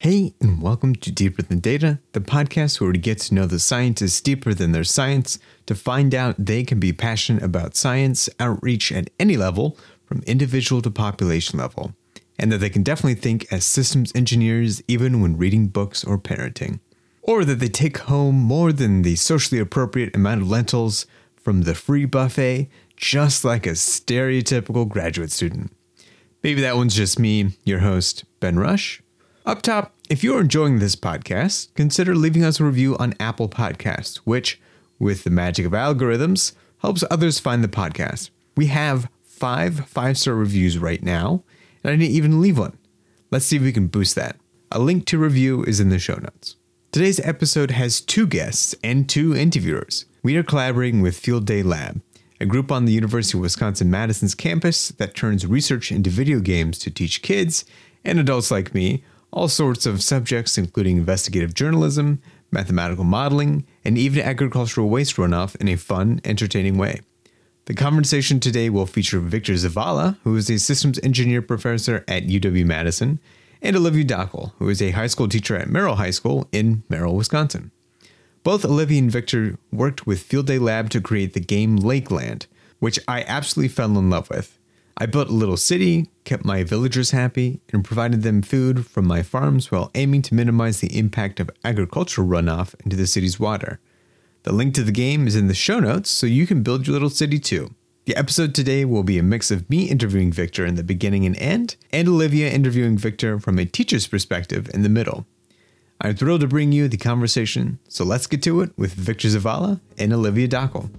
Hey, and welcome to Deeper Than Data, the podcast where we get to know the scientists deeper than their science to find out they can be passionate about science outreach at any level, from individual to population level, and that they can definitely think as systems engineers even when reading books or parenting. Or that they take home more than the socially appropriate amount of lentils from the free buffet, just like a stereotypical graduate student. Maybe that one's just me, your host, Ben Rush. Up top, if you're enjoying this podcast, consider leaving us a review on Apple Podcasts, which, with the magic of algorithms, helps others find the podcast. We have five five star reviews right now, and I didn't even leave one. Let's see if we can boost that. A link to review is in the show notes. Today's episode has two guests and two interviewers. We are collaborating with Field Day Lab, a group on the University of Wisconsin Madison's campus that turns research into video games to teach kids and adults like me all sorts of subjects, including investigative journalism, mathematical modeling, and even agricultural waste runoff in a fun, entertaining way. The conversation today will feature Victor Zavala, who is a systems engineer professor at UW Madison, and Olivia Dockel, who is a high school teacher at Merrill High School in Merrill, Wisconsin. Both Olivia and Victor worked with Field Day Lab to create the game Lakeland, which I absolutely fell in love with. I built a little city, kept my villagers happy, and provided them food from my farms while aiming to minimize the impact of agricultural runoff into the city's water. The link to the game is in the show notes so you can build your little city too. The episode today will be a mix of me interviewing Victor in the beginning and end, and Olivia interviewing Victor from a teacher's perspective in the middle. I'm thrilled to bring you the conversation, so let's get to it with Victor Zavala and Olivia Dockel.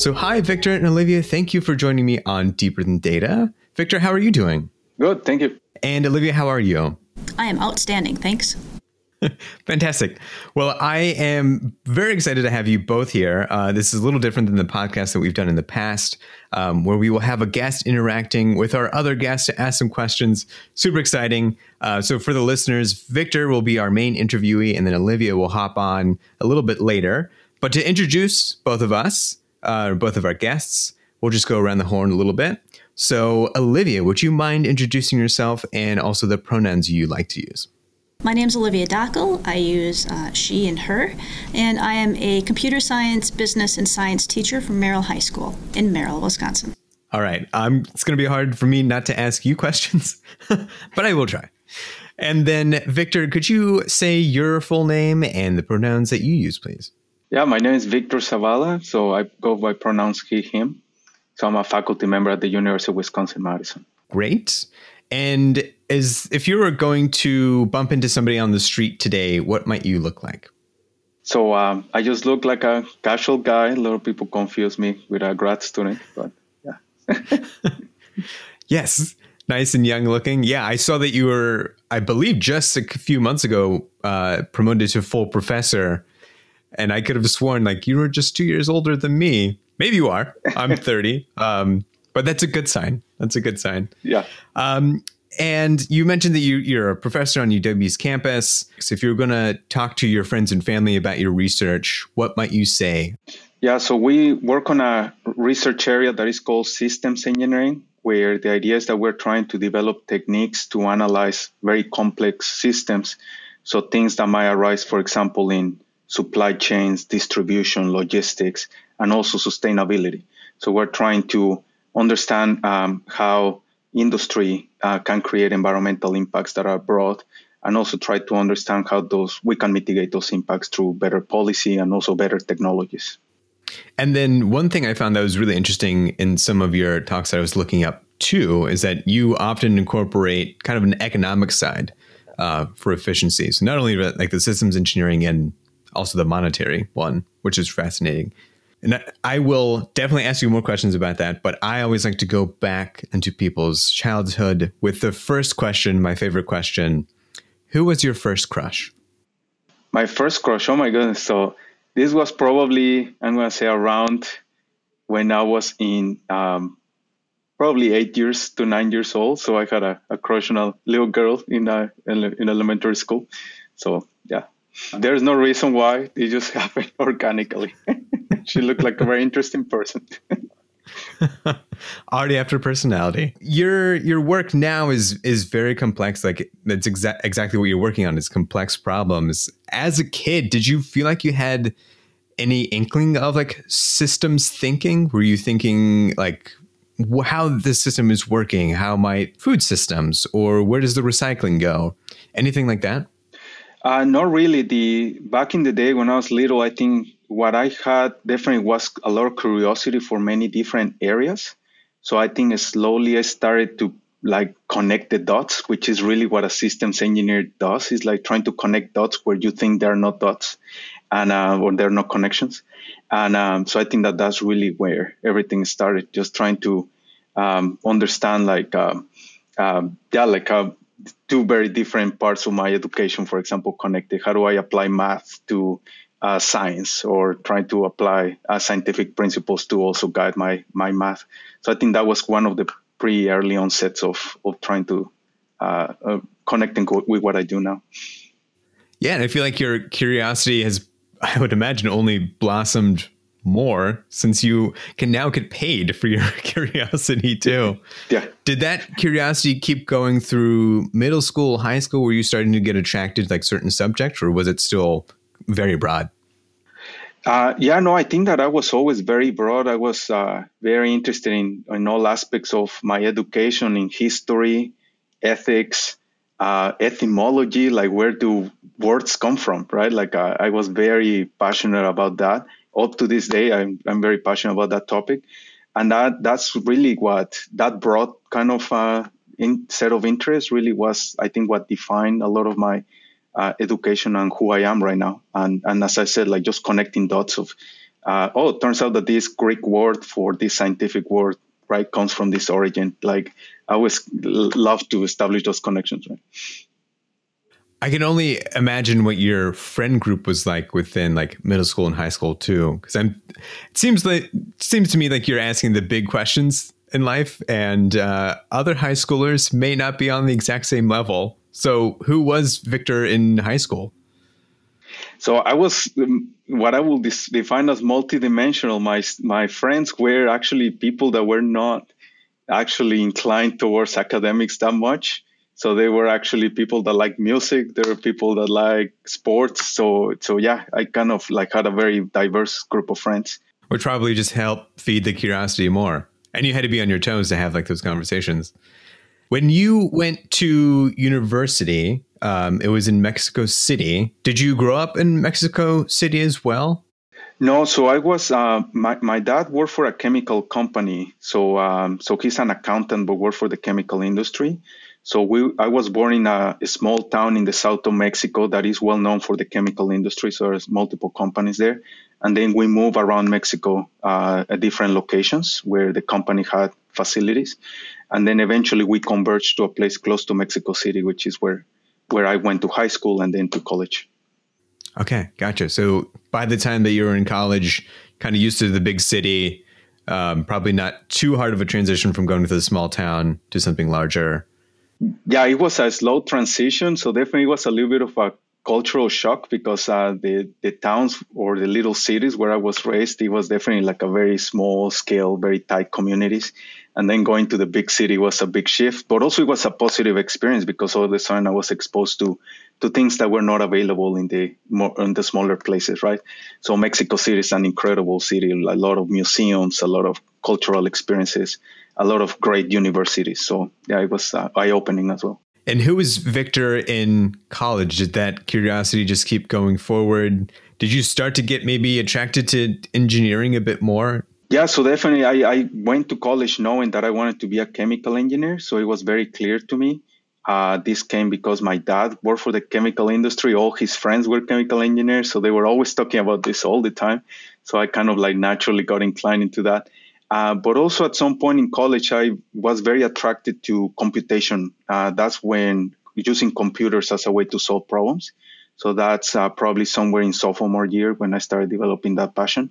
So, hi, Victor and Olivia. Thank you for joining me on Deeper Than Data. Victor, how are you doing? Good, thank you. And Olivia, how are you? I am outstanding. Thanks. Fantastic. Well, I am very excited to have you both here. Uh, this is a little different than the podcast that we've done in the past, um, where we will have a guest interacting with our other guests to ask some questions. Super exciting. Uh, so, for the listeners, Victor will be our main interviewee, and then Olivia will hop on a little bit later. But to introduce both of us, uh, both of our guests. We'll just go around the horn a little bit. So, Olivia, would you mind introducing yourself and also the pronouns you like to use? My name is Olivia Dockel. I use uh, she and her, and I am a computer science, business, and science teacher from Merrill High School in Merrill, Wisconsin. All right. Um, it's going to be hard for me not to ask you questions, but I will try. And then, Victor, could you say your full name and the pronouns that you use, please? Yeah, my name is Victor Zavala, so I go by pronouns he, him. So I'm a faculty member at the University of Wisconsin Madison. Great. And as if you were going to bump into somebody on the street today, what might you look like? So um, I just look like a casual guy. A lot of people confuse me with a grad student, but yeah. yes, nice and young looking. Yeah, I saw that you were, I believe, just a few months ago, uh, promoted to full professor and I could have sworn like you were just two years older than me. Maybe you are. I'm 30. Um, but that's a good sign. That's a good sign. Yeah. Um, and you mentioned that you, you're a professor on UW's campus. So if you're going to talk to your friends and family about your research, what might you say? Yeah, so we work on a research area that is called systems engineering, where the idea is that we're trying to develop techniques to analyze very complex systems. So things that might arise, for example, in supply chains, distribution, logistics, and also sustainability. So we're trying to understand um, how industry uh, can create environmental impacts that are broad and also try to understand how those we can mitigate those impacts through better policy and also better technologies. And then one thing I found that was really interesting in some of your talks that I was looking up too is that you often incorporate kind of an economic side uh, for efficiencies, not only like the systems engineering and also the monetary one, which is fascinating. And I will definitely ask you more questions about that, but I always like to go back into people's childhood with the first question, my favorite question Who was your first crush? My first crush. Oh my goodness! So this was probably I'm gonna say around when I was in um, probably eight years to nine years old. So I had a, a crush on a little girl in a, in elementary school. So there's no reason why it just happened organically. she looked like a very interesting person. Already after personality. Your your work now is is very complex. Like that's exa- exactly what you're working on is complex problems. As a kid, did you feel like you had any inkling of like systems thinking? Were you thinking like how the system is working? How might food systems or where does the recycling go? Anything like that? Uh, not really. The back in the day when I was little, I think what I had definitely was a lot of curiosity for many different areas. So I think slowly I started to like connect the dots, which is really what a systems engineer does. Is like trying to connect dots where you think there are not dots, and uh, or there are no connections. And um, so I think that that's really where everything started. Just trying to um, understand like uh, uh, yeah, like uh, two very different parts of my education, for example, connected. How do I apply math to uh, science or trying to apply uh, scientific principles to also guide my, my math? So I think that was one of the pretty early onsets of, of trying to uh, uh connecting with what I do now. Yeah, and I feel like your curiosity has, I would imagine, only blossomed more since you can now get paid for your curiosity too. Yeah. Did that curiosity keep going through middle school, high school? Were you starting to get attracted to like certain subjects or was it still very broad? Uh, yeah, no, I think that I was always very broad. I was uh, very interested in, in all aspects of my education in history, ethics, uh, etymology, like where do words come from, right? Like uh, I was very passionate about that up to this day, I'm, I'm very passionate about that topic. And that that's really what that broad kind of uh, in, set of interests really was, I think, what defined a lot of my uh, education and who I am right now. And and as I said, like just connecting dots of, uh, oh, it turns out that this Greek word for this scientific word, right, comes from this origin. Like I always love to establish those connections, right? I can only imagine what your friend group was like within like middle school and high school too, because I'm. It seems like it seems to me like you're asking the big questions in life, and uh, other high schoolers may not be on the exact same level. So, who was Victor in high school? So I was um, what I will define as multidimensional. My my friends were actually people that were not actually inclined towards academics that much. So they were actually people that like music. There were people that like sports. So so yeah, I kind of like had a very diverse group of friends. Which probably just helped feed the curiosity more. And you had to be on your toes to have like those conversations. When you went to university, um, it was in Mexico City. Did you grow up in Mexico City as well? No, so I was uh, my my dad worked for a chemical company. So um, so he's an accountant, but worked for the chemical industry. So we, I was born in a, a, small town in the south of Mexico that is well known for the chemical industry. So there's multiple companies there, and then we moved around Mexico uh, at different locations where the company had facilities, and then eventually we converged to a place close to Mexico City, which is where where I went to high school and then to college. Okay, gotcha. So by the time that you were in college, kind of used to the big city, um, probably not too hard of a transition from going to the small town to something larger yeah, it was a slow transition. So definitely it was a little bit of a cultural shock because uh, the the towns or the little cities where I was raised, it was definitely like a very small scale, very tight communities. And then going to the big city was a big shift, but also it was a positive experience because all of a sudden I was exposed to to things that were not available in the more in the smaller places, right? So Mexico City is an incredible city, a lot of museums, a lot of cultural experiences a lot of great universities. So yeah, it was uh, eye opening as well. And who was Victor in college? Did that curiosity just keep going forward? Did you start to get maybe attracted to engineering a bit more? Yeah, so definitely I, I went to college knowing that I wanted to be a chemical engineer. So it was very clear to me. Uh, this came because my dad worked for the chemical industry. All his friends were chemical engineers. So they were always talking about this all the time. So I kind of like naturally got inclined into that. Uh, but also at some point in college, I was very attracted to computation. Uh, that's when using computers as a way to solve problems. So that's uh, probably somewhere in sophomore year when I started developing that passion.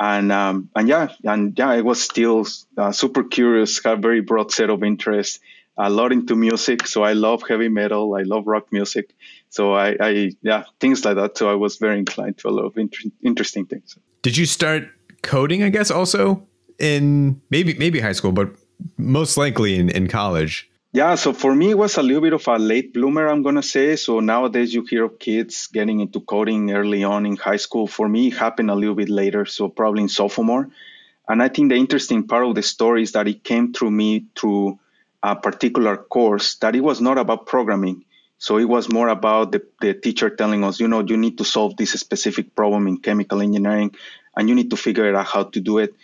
And um, and yeah, and yeah, I was still uh, super curious, have very broad set of interests, a lot into music. So I love heavy metal, I love rock music. So I, I yeah, things like that. So I was very inclined to a lot of inter- interesting things. Did you start coding? I guess also in maybe maybe high school, but most likely in, in college. Yeah, so for me, it was a little bit of a late bloomer, I'm going to say. So nowadays, you hear of kids getting into coding early on in high school. For me, it happened a little bit later, so probably in sophomore. And I think the interesting part of the story is that it came through me through a particular course that it was not about programming. So it was more about the, the teacher telling us, you know, you need to solve this specific problem in chemical engineering and you need to figure out how to do it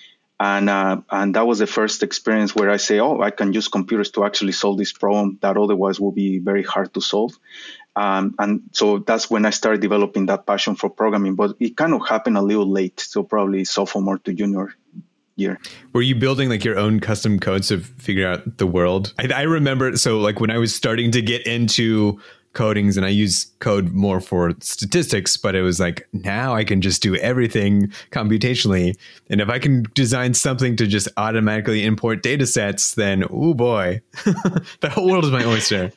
and uh, and that was the first experience where I say, oh, I can use computers to actually solve this problem that otherwise would be very hard to solve. Um, and so that's when I started developing that passion for programming. But it kind of happened a little late, so probably sophomore to junior year. Were you building like your own custom codes to figure out the world? I, I remember so like when I was starting to get into codings and I use code more for statistics, but it was like now I can just do everything computationally. And if I can design something to just automatically import data sets, then oh boy, the whole world is my oyster.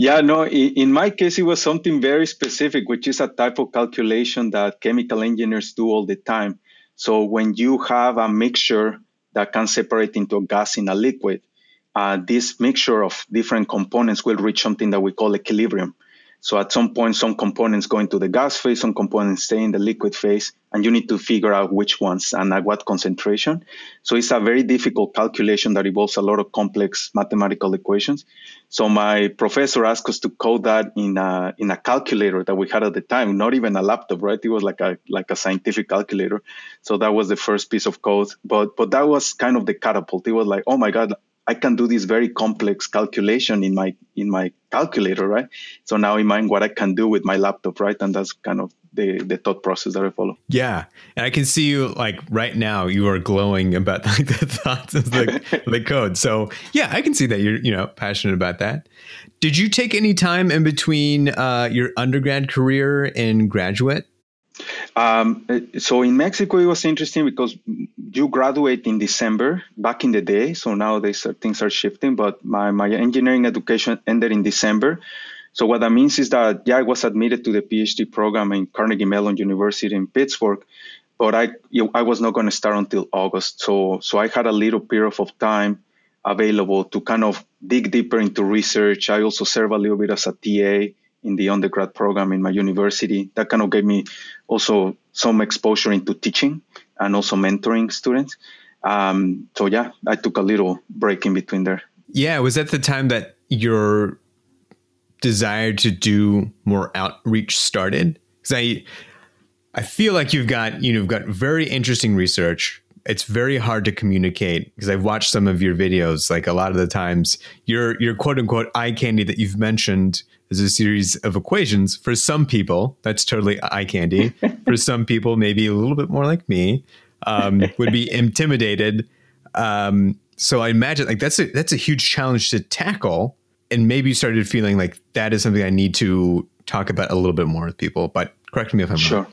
Yeah, no, in my case, it was something very specific, which is a type of calculation that chemical engineers do all the time. So when you have a mixture that can separate into a gas in a liquid, uh, this mixture of different components will reach something that we call equilibrium. So at some point, some components go into the gas phase, some components stay in the liquid phase, and you need to figure out which ones and at what concentration. So it's a very difficult calculation that involves a lot of complex mathematical equations. So my professor asked us to code that in a, in a calculator that we had at the time, not even a laptop, right? It was like a like a scientific calculator. So that was the first piece of code. But but that was kind of the catapult. It was like, oh my God, I can do this very complex calculation in my in my calculator, right? So now imagine what I can do with my laptop, right? And that's kind of the the thought process that I follow. Yeah, and I can see you like right now. You are glowing about like the thoughts of the the code. So yeah, I can see that you're you know passionate about that. Did you take any time in between uh, your undergrad career and graduate? Um, so in Mexico, it was interesting because you graduate in December back in the day. So nowadays things are shifting, but my, my engineering education ended in December. So what that means is that, yeah, I was admitted to the PhD program in Carnegie Mellon University in Pittsburgh, but I, I was not going to start until August. So, so I had a little period of time available to kind of dig deeper into research. I also serve a little bit as a TA in the undergrad program in my university. That kind of gave me also some exposure into teaching and also mentoring students. Um, so yeah, I took a little break in between there. Yeah, was that the time that your desire to do more outreach started? Because I, I feel like you've got you know you've got very interesting research. It's very hard to communicate because I've watched some of your videos. Like a lot of the times, your your quote unquote eye candy that you've mentioned is a series of equations. For some people, that's totally eye candy. For some people, maybe a little bit more like me, um, would be intimidated. Um, so I imagine like that's a that's a huge challenge to tackle. And maybe you started feeling like that is something I need to talk about a little bit more with people. But correct me if I'm sure. wrong.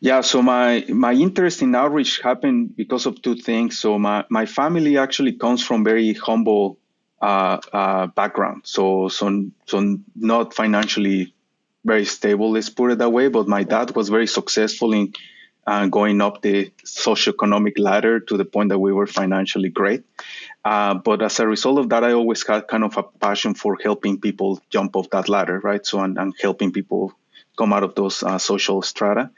Yeah, so my my interest in outreach happened because of two things. So my, my family actually comes from very humble background. So, so, so not financially very stable, let's put it that way. But my dad was very successful in uh, going up the socioeconomic ladder to the point that we were financially great. Uh, but as a result of that, I always had kind of a passion for helping people jump off that ladder, right? So, and, and helping people come out of those uh, social strata.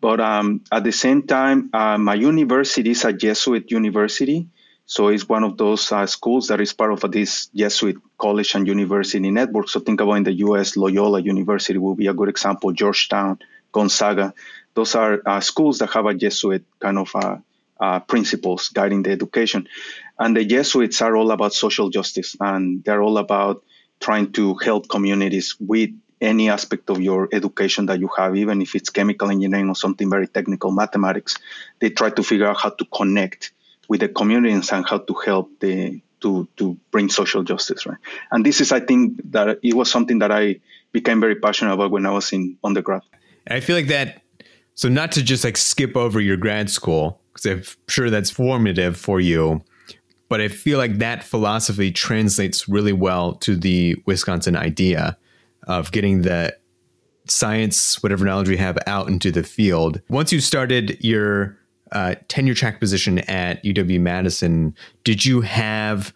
But um, at the same time, uh, my university is a Jesuit university. So it's one of those uh, schools that is part of this Jesuit college and university network. So think about in the U.S., Loyola University will be a good example. Georgetown, Gonzaga, those are uh, schools that have a Jesuit kind of uh, uh, principles guiding the education. And the Jesuits are all about social justice, and they're all about trying to help communities with any aspect of your education that you have, even if it's chemical engineering or something very technical, mathematics. They try to figure out how to connect with the communities and how to help the to to bring social justice, right? And this is, I think, that it was something that I became very passionate about when I was in undergrad. I feel like that. So not to just like skip over your grad school because I'm sure that's formative for you, but I feel like that philosophy translates really well to the Wisconsin idea of getting the science, whatever knowledge we have, out into the field. Once you started your uh, tenure track position at UW Madison, did you have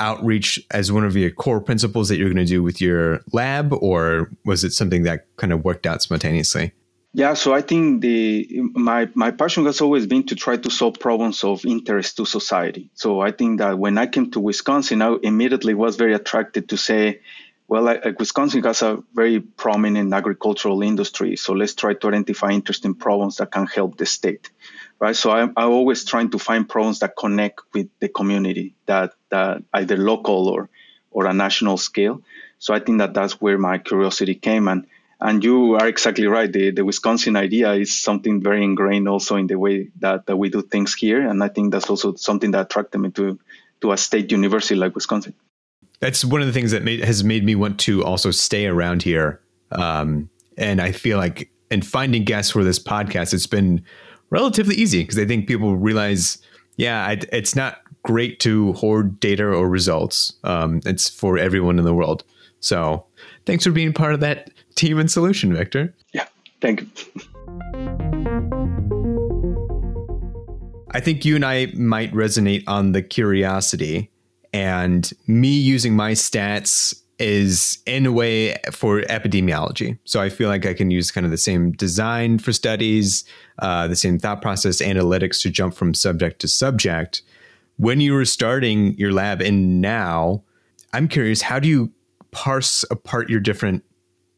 outreach as one of your core principles that you're going to do with your lab, or was it something that kind of worked out spontaneously? Yeah, so I think the my my passion has always been to try to solve problems of interest to society. So I think that when I came to Wisconsin, I immediately was very attracted to say, well, Wisconsin has a very prominent agricultural industry, so let's try to identify interesting problems that can help the state right? So I'm, I'm always trying to find problems that connect with the community, that, that either local or or a national scale. So I think that that's where my curiosity came. And and you are exactly right. The, the Wisconsin idea is something very ingrained also in the way that, that we do things here. And I think that's also something that attracted me to, to a state university like Wisconsin. That's one of the things that made, has made me want to also stay around here. Um, and I feel like in finding guests for this podcast, it's been relatively easy because I think people realize, yeah, I, it's not great to hoard data or results. Um, it's for everyone in the world. So thanks for being part of that team and solution, Victor. Yeah, thank you. I think you and I might resonate on the curiosity and me using my stats is in a way for epidemiology. So I feel like I can use kind of the same design for studies, uh, the same thought process, analytics to jump from subject to subject. When you were starting your lab and now, I'm curious, how do you parse apart your different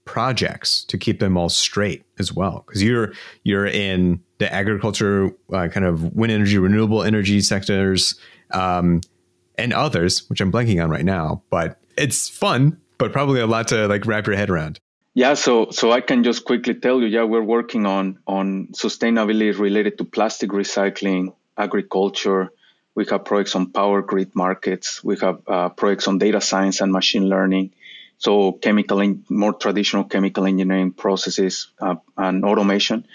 projects to keep them all straight as well? Because you're you're in the agriculture, uh, kind of wind energy, renewable energy sectors, um, and others, which I'm blanking on right now. But it's fun, but probably a lot to like wrap your head around. Yeah, so so I can just quickly tell you, yeah, we're working on on sustainability related to plastic recycling, agriculture. We have projects on power grid markets. We have uh, projects on data science and machine learning. So chemical, in, more traditional chemical engineering processes uh, and automation.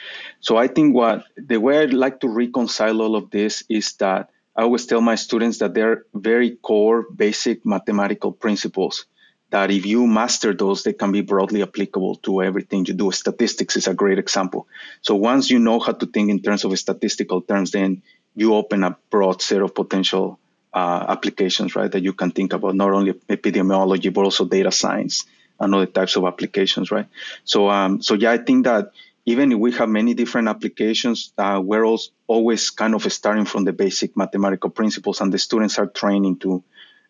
So I think what the way I'd like to reconcile all of this is that I always tell my students that they're very core, basic mathematical principles. That if you master those, they can be broadly applicable to everything you do. Statistics is a great example. So once you know how to think in terms of statistical terms, then you open a broad set of potential uh, applications, right? That you can think about not only epidemiology but also data science and other types of applications, right? So, um, so yeah, I think that even if we have many different applications, uh, we're always kind of starting from the basic mathematical principles, and the students are training to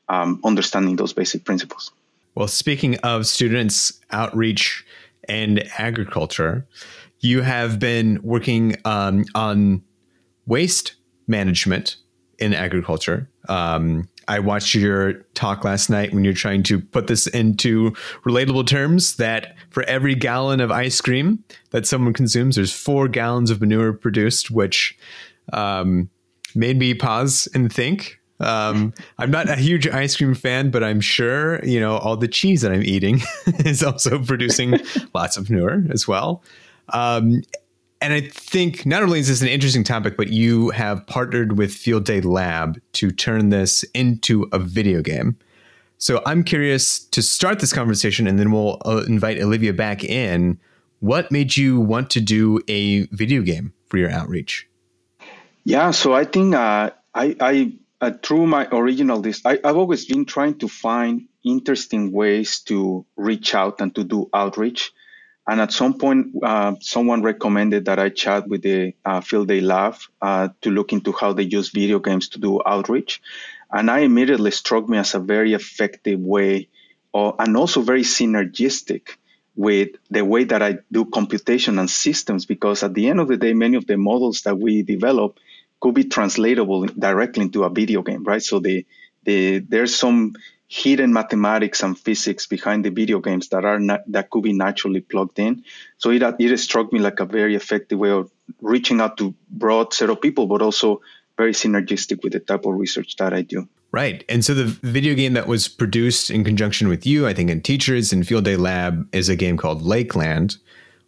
um, understanding those basic principles. Well, speaking of students' outreach and agriculture, you have been working um, on waste management in agriculture. Um, I watched your talk last night when you're trying to put this into relatable terms that for every gallon of ice cream that someone consumes, there's four gallons of manure produced, which um, made me pause and think. Um, I'm not a huge ice cream fan, but I'm sure you know all the cheese that I'm eating is also producing lots of manure as well. Um, and I think not only is this an interesting topic, but you have partnered with Field Day Lab to turn this into a video game. So I'm curious to start this conversation, and then we'll uh, invite Olivia back in. What made you want to do a video game for your outreach? Yeah, so I think uh, I, I uh, through my original list, I, I've always been trying to find interesting ways to reach out and to do outreach. And at some point, uh, someone recommended that I chat with the uh, Field Day Lab uh, to look into how they use video games to do outreach. And I immediately struck me as a very effective way or, and also very synergistic with the way that I do computation and systems, because at the end of the day, many of the models that we develop could be translatable directly into a video game, right? So the, the, there's some hidden mathematics and physics behind the video games that are not, that could be naturally plugged in. So it it struck me like a very effective way of reaching out to broad set of people, but also very synergistic with the type of research that I do. Right. And so the video game that was produced in conjunction with you, I think, in Teachers and Field Day Lab is a game called Lakeland,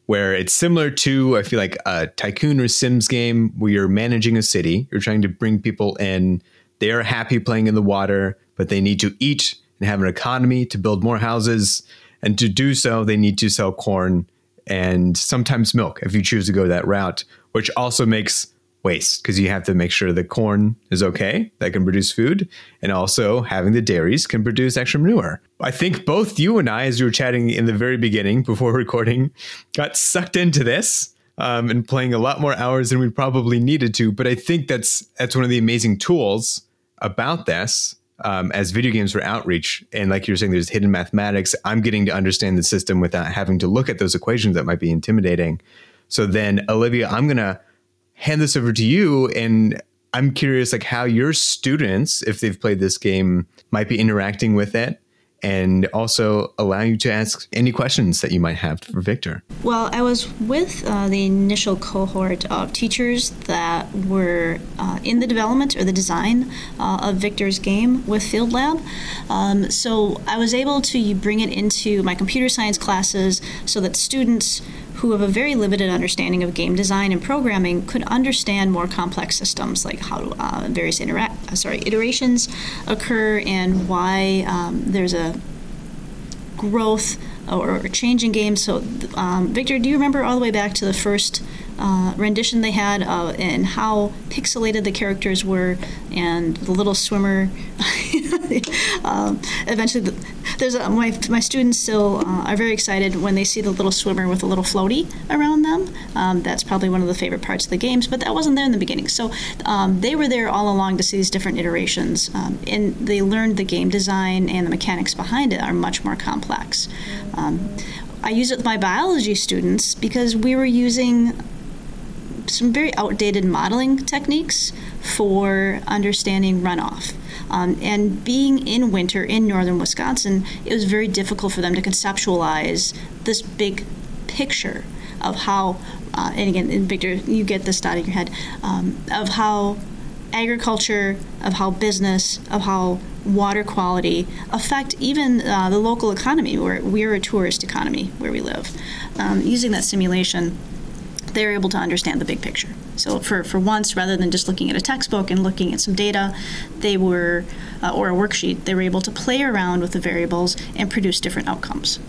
where it's similar to, I feel like, a tycoon or Sims game where you're managing a city. You're trying to bring people in. They are happy playing in the water, but they need to eat and have an economy to build more houses. And to do so, they need to sell corn and sometimes milk if you choose to go that route, which also makes waste because you have to make sure the corn is okay that can produce food and also having the dairies can produce extra manure i think both you and i as you were chatting in the very beginning before recording got sucked into this um, and playing a lot more hours than we probably needed to but i think that's that's one of the amazing tools about this um, as video games for outreach. And like you're saying there's hidden mathematics. I'm getting to understand the system without having to look at those equations that might be intimidating. So then olivia i'm going to hand this over to you. And I'm curious like how your students, if they've played this game, might be interacting with it and also allow you to ask any questions that you might have for Victor. Well, I was with uh, the initial cohort of teachers that were uh, in the development or the design uh, of Victor's game with Field Lab. Um, so I was able to bring it into my computer science classes so that students who have a very limited understanding of game design and programming could understand more complex systems, like how uh, various intera- uh, sorry iterations occur and why um, there's a growth or, or change in games. So, um, Victor, do you remember all the way back to the first uh, rendition they had uh, and how pixelated the characters were and the little swimmer? um, eventually, the, there's a, my, my students still uh, are very excited when they see the little swimmer with a little floaty around them. Um, that's probably one of the favorite parts of the games, but that wasn't there in the beginning. So um, they were there all along to see these different iterations, um, and they learned the game design and the mechanics behind it are much more complex. Um, I use it with my biology students because we were using some very outdated modeling techniques for understanding runoff. Um, and being in winter in northern Wisconsin, it was very difficult for them to conceptualize this big picture of how, uh, and again, Victor, you get this out of your head, um, of how agriculture, of how business, of how water quality affect even uh, the local economy, where we're a tourist economy where we live. Um, using that simulation, they're able to understand the big picture. So for, for once, rather than just looking at a textbook and looking at some data, they were, uh, or a worksheet, they were able to play around with the variables and produce different outcomes.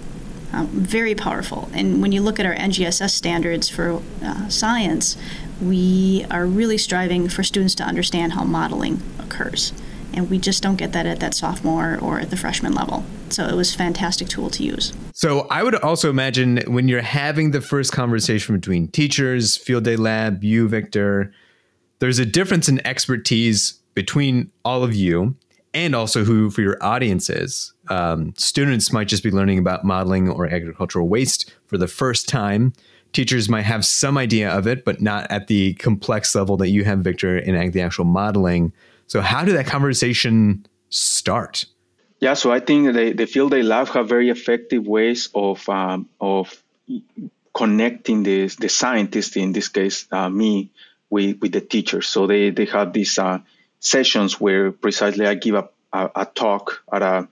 Um, very powerful. And when you look at our NGSS standards for uh, science, we are really striving for students to understand how modeling occurs and we just don't get that at that sophomore or at the freshman level. So it was a fantastic tool to use. So I would also imagine when you're having the first conversation between teachers, field day lab, you, Victor, there's a difference in expertise between all of you and also who for your audience is. Um, students might just be learning about modeling or agricultural waste for the first time. Teachers might have some idea of it, but not at the complex level that you have, Victor, in the actual modeling. So how did that conversation start? Yeah, so I think they, the field day lab have very effective ways of um, of connecting the the scientists, in this case uh, me, with with the teachers. So they they have these uh, sessions where precisely I give a, a, a talk at a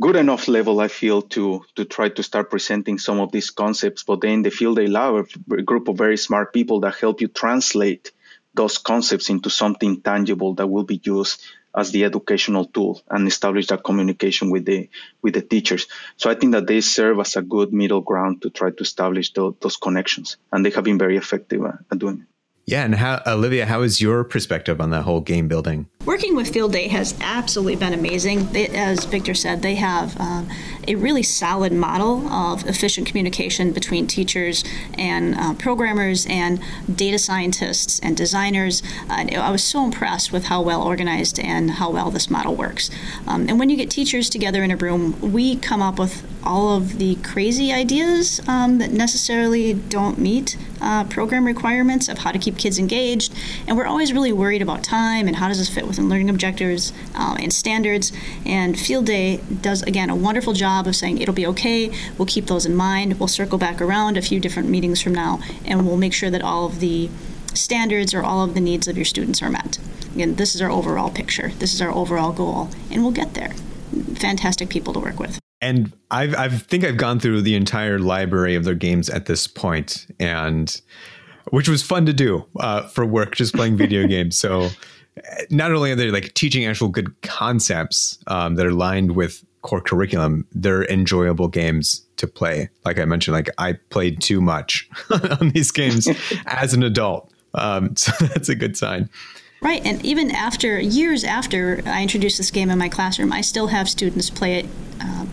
good enough level, I feel, to to try to start presenting some of these concepts. But then they feel they love a group of very smart people that help you translate those concepts into something tangible that will be used as the educational tool and establish that communication with the with the teachers. So I think that they serve as a good middle ground to try to establish the, those connections, and they have been very effective at doing it. Yeah, and how Olivia, how is your perspective on that whole game building? Working with Field Day has absolutely been amazing. They, as Victor said, they have um, a really solid model of efficient communication between teachers and uh, programmers and data scientists and designers. Uh, I was so impressed with how well organized and how well this model works. Um, and when you get teachers together in a room, we come up with all of the crazy ideas um, that necessarily don't meet uh, program requirements of how to keep kids engaged. And we're always really worried about time and how does this fit within learning objectives uh, and standards. And Field Day does, again, a wonderful job of saying it'll be okay. We'll keep those in mind. We'll circle back around a few different meetings from now and we'll make sure that all of the standards or all of the needs of your students are met. again, this is our overall picture, this is our overall goal, and we'll get there. Fantastic people to work with. And I've, I think I've gone through the entire library of their games at this point, and which was fun to do uh, for work, just playing video games. So not only are they like teaching actual good concepts um, that are lined with core curriculum, they're enjoyable games to play. Like I mentioned, like I played too much on these games as an adult. Um, so that's a good sign. Right, and even after years after I introduced this game in my classroom, I still have students play it um,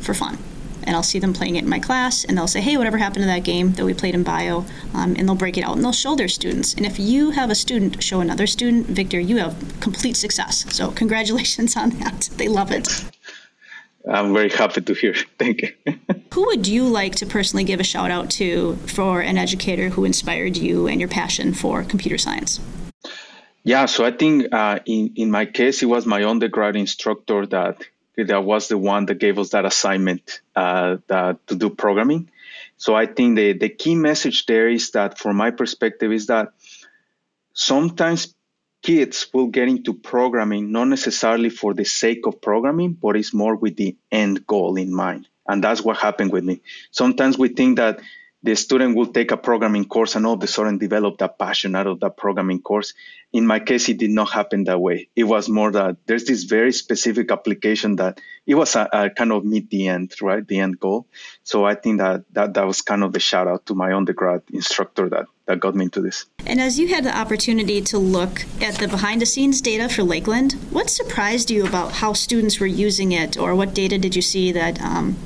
for fun. And I'll see them playing it in my class, and they'll say, "Hey, whatever happened to that game that we played in bio?" Um, and they'll break it out and they'll show their students. And if you have a student show another student, Victor, you have complete success. So congratulations on that. They love it. I'm very happy to hear. Thank you. who would you like to personally give a shout out to for an educator who inspired you and your passion for computer science? Yeah, so I think uh, in in my case, it was my undergrad instructor that that was the one that gave us that assignment uh, to do programming. So I think the the key message there is that, from my perspective, is that sometimes kids will get into programming not necessarily for the sake of programming, but it's more with the end goal in mind. And that's what happened with me. Sometimes we think that the student will take a programming course and all of a sudden develop that passion out of that programming course. In my case, it did not happen that way. It was more that there's this very specific application that it was a, a kind of meet the end, right? The end goal. So I think that, that that was kind of the shout out to my undergrad instructor that, that got me into this. And as you had the opportunity to look at the behind the scenes data for Lakeland, what surprised you about how students were using it or what data did you see that um,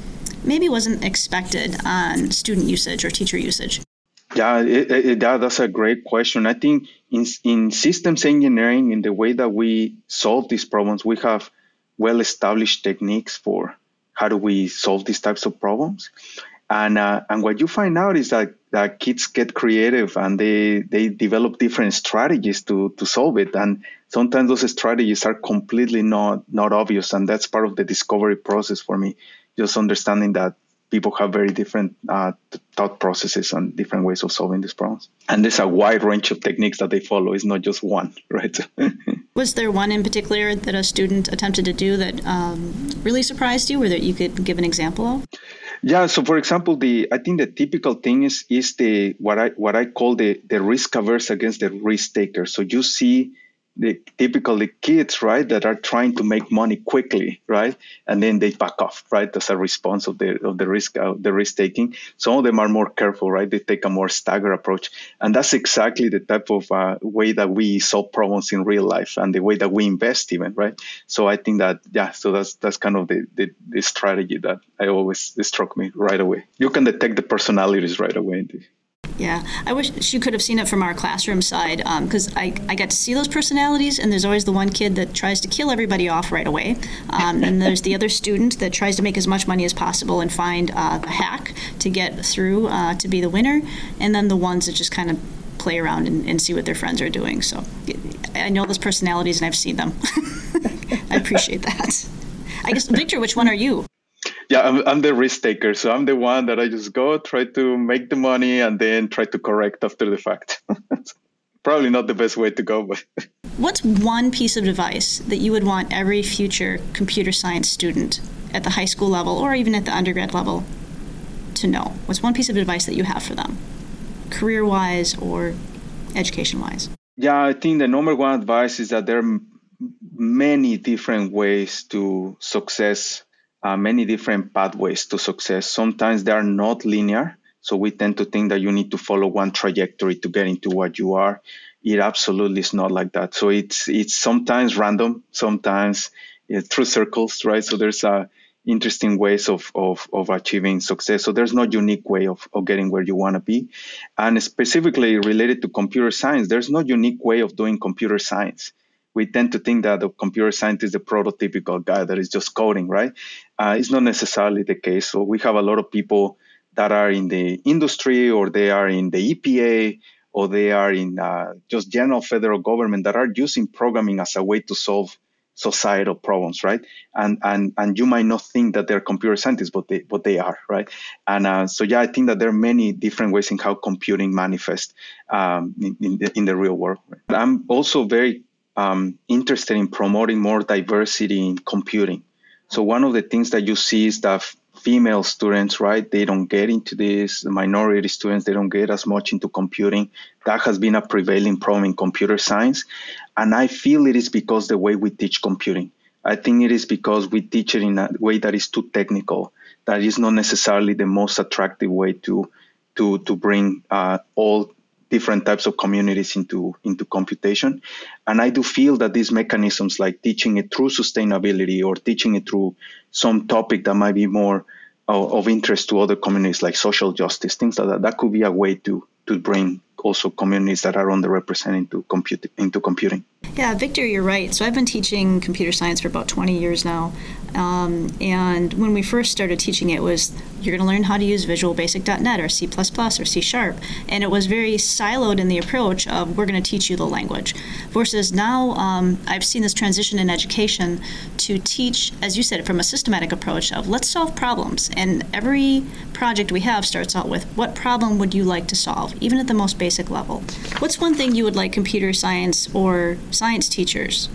maybe wasn't expected on student usage or teacher usage? Yeah, it, it, that, that's a great question. I think in, in systems engineering, in the way that we solve these problems, we have well established techniques for how do we solve these types of problems. And, uh, and what you find out is that, that kids get creative and they, they develop different strategies to, to solve it. And sometimes those strategies are completely not, not obvious. And that's part of the discovery process for me just understanding that people have very different uh, thought processes and different ways of solving these problems. And there's a wide range of techniques that they follow. It's not just one, right? Was there one in particular that a student attempted to do that um, really surprised you, or that you could give an example of? Yeah. So, for example, the I think the typical thing is is the what I what I call the the risk averse against the risk taker. So you see the typically kids, right, that are trying to make money quickly, right, and then they back off, right, as a response of the of the risk uh, the risk taking. Some of them are more careful, right? They take a more staggered approach, and that's exactly the type of uh, way that we solve problems in real life and the way that we invest, even, right. So I think that yeah, so that's that's kind of the the, the strategy that I always struck me right away. You can detect the personalities right away. Yeah, I wish she could have seen it from our classroom side because um, I, I got to see those personalities, and there's always the one kid that tries to kill everybody off right away. Um, and there's the other student that tries to make as much money as possible and find uh, a hack to get through uh, to be the winner. And then the ones that just kind of play around and, and, see what their friends are doing. So I know those personalities and I've seen them. I appreciate that. I guess, Victor, which one are you? Yeah, I'm, I'm, the risk taker. So I'm the one that I just go try to make the money and then try to correct after the fact. Probably not the best way to go, but. What's one piece of advice that you would want every future computer science student at the high school level or even at the undergrad level to know? What's one piece of advice that you have for them, career wise or education wise? Yeah, I think the number one advice is that there are many different ways to success uh, many different pathways to success. Sometimes they are not linear. So we tend to think that you need to follow one trajectory to get into what you are. It absolutely is not like that. So it's it's sometimes random, sometimes through circles, right? So there's uh, interesting ways of, of, of achieving success. So there's no unique way of, of getting where you want to be. And specifically related to computer science, there's no unique way of doing computer science we tend to think that the computer scientist is the prototypical guy that is just coding, right? Uh, it's not necessarily the case. So we have a lot of people that are in the industry or they are in the EPA or they are in uh, just general federal government that are using programming as a way to solve societal problems, right? And and and you might not think that they're computer scientists, but they but they are, right? And uh, so yeah, I think that there are many different ways in how computing manifests um, in, in, the, in the real world. I'm also very um, interested in promoting more diversity in computing. So one of the things that you see is that female students, right, they don't get into this. Minority students, they don't get as much into computing. That has been a prevailing problem in computer science. And I feel it is because the way we teach computing. I think it is because we teach it in a way that is too technical. That is not necessarily the most attractive way to to to bring uh, all different types of communities into into computation. And I do feel that these mechanisms, like teaching it through sustainability or teaching it through some topic that might be more of, of interest to other communities, like social justice, things like that, that could be a way to to bring also communities that are underrepresented into, compute, into computing. Yeah, Victor, you're right. So I've been teaching computer science for about 20 years now. Um, and when we first started teaching it was you're going to learn how to use Visual Basic.net or C++ or C Sharp. And it was very siloed in the approach of we're going to teach you the language. Versus now um, I've seen this transition in education to teach, as you said, from a systematic approach of let's solve problems. And every project we have starts out with what problem would you like to solve, even at the most basic level. What's one thing you would like computer science or science teachers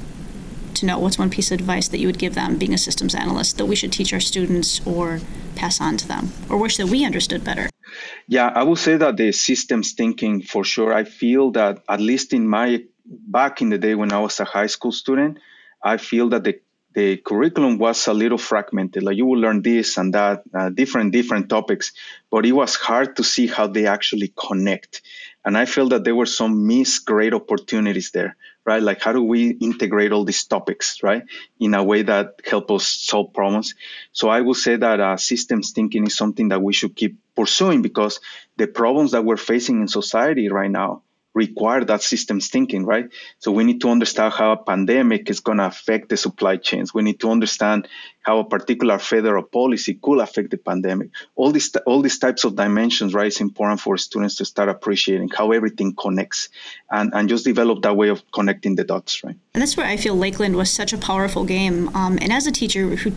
to know? What's one piece of advice that you would give them, being a systems analyst, that we should teach our students or pass on to them, or wish that we understood better? Yeah, I would say that the systems thinking for sure. I feel that at least in my back in the day when I was a high school student, I feel that the the curriculum was a little fragmented. Like you will learn this and that, uh, different different topics, but it was hard to see how they actually connect. And I feel that there were some missed great opportunities there, right? Like how do we integrate all these topics, right, in a way that help us solve problems? So I would say that uh, systems thinking is something that we should keep pursuing because the problems that we're facing in society right now require that systems thinking, right? So we need to understand how a pandemic is going to affect the supply chains. We need to understand how a particular federal policy could affect the pandemic. All these all these types of dimensions, right? It's important for students to start appreciating how everything connects and, and just develop that way of connecting the dots, right? And that's where I feel Lakeland was such a powerful game. Um, and as a teacher who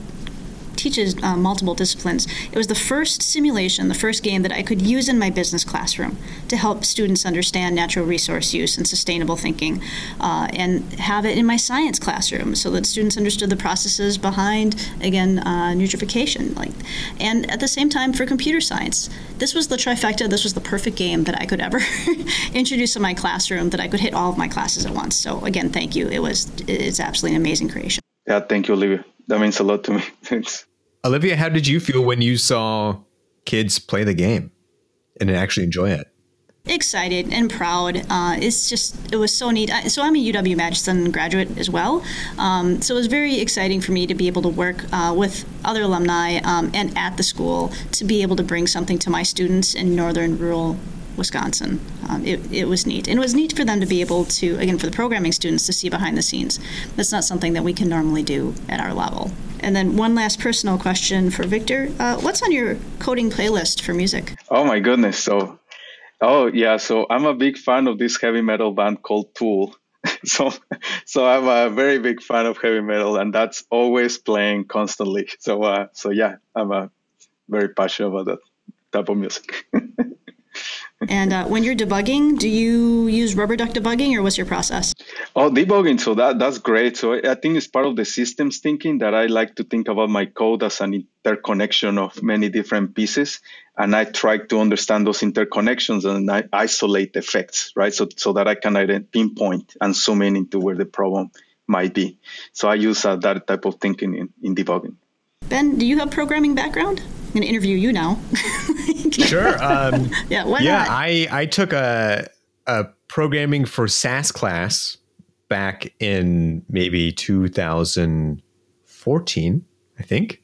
teaches uh, multiple disciplines. It was the first simulation, the first game that I could use in my business classroom to help students understand natural resource use and sustainable thinking, uh, and have it in my science classroom so that students understood the processes behind, again, uh, nutrification. Like, and at the same time for computer science, this was the trifecta. This was the perfect game that I could ever introduce in my classroom that I could hit all of my classes at once. So again, thank you. It was it's absolutely an amazing creation. Yeah, thank you, Olivia. That means a lot to me. Thanks. Olivia, how did you feel when you saw kids play the game and actually enjoy it? Excited and proud. Uh, it's just, it was so neat. So I'm a UW Madison graduate as well. Um, so it was very exciting for me to be able to work uh, with other alumni um, and at the school to be able to bring something to my students in northern rural Wisconsin. Um, it, it was neat. And it was neat for them to be able to, again, for the programming students to see behind the scenes. That's not something that we can normally do at our level. And then one last personal question for Victor. Uh, what's on your coding playlist for music? Oh my goodness. So, oh yeah. So I'm a big fan of this heavy metal band called Tool. so, so I'm a very big fan of heavy metal, and that's always playing constantly. So, uh, so yeah, I'm a very passionate about that type of music. And uh, when you're debugging, do you use rubber duck debugging or what's your process? Oh, debugging. So that that's great. So I think it's part of the systems thinking that I like to think about my code as an interconnection of many different pieces. And I try to understand those interconnections and I isolate effects, right? So, so that I can pinpoint and zoom in into where the problem might be. So I use uh, that type of thinking in, in debugging. Ben, do you have programming background? I'm going to interview you now. sure. Um, yeah. Why yeah. Not? I I took a a programming for SAS class back in maybe 2014, I think,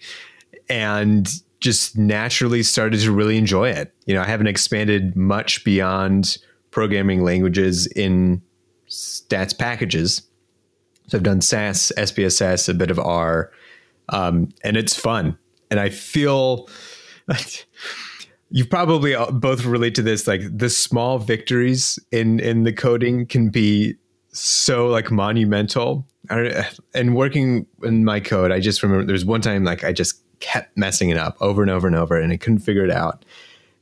and just naturally started to really enjoy it. You know, I haven't expanded much beyond programming languages in stats packages. So I've done SAS, SPSS, a bit of R, um, and it's fun and I feel like you probably both relate to this. Like the small victories in in the coding can be so like monumental. And working in my code, I just remember there was one time like I just kept messing it up over and over and over, and I couldn't figure it out.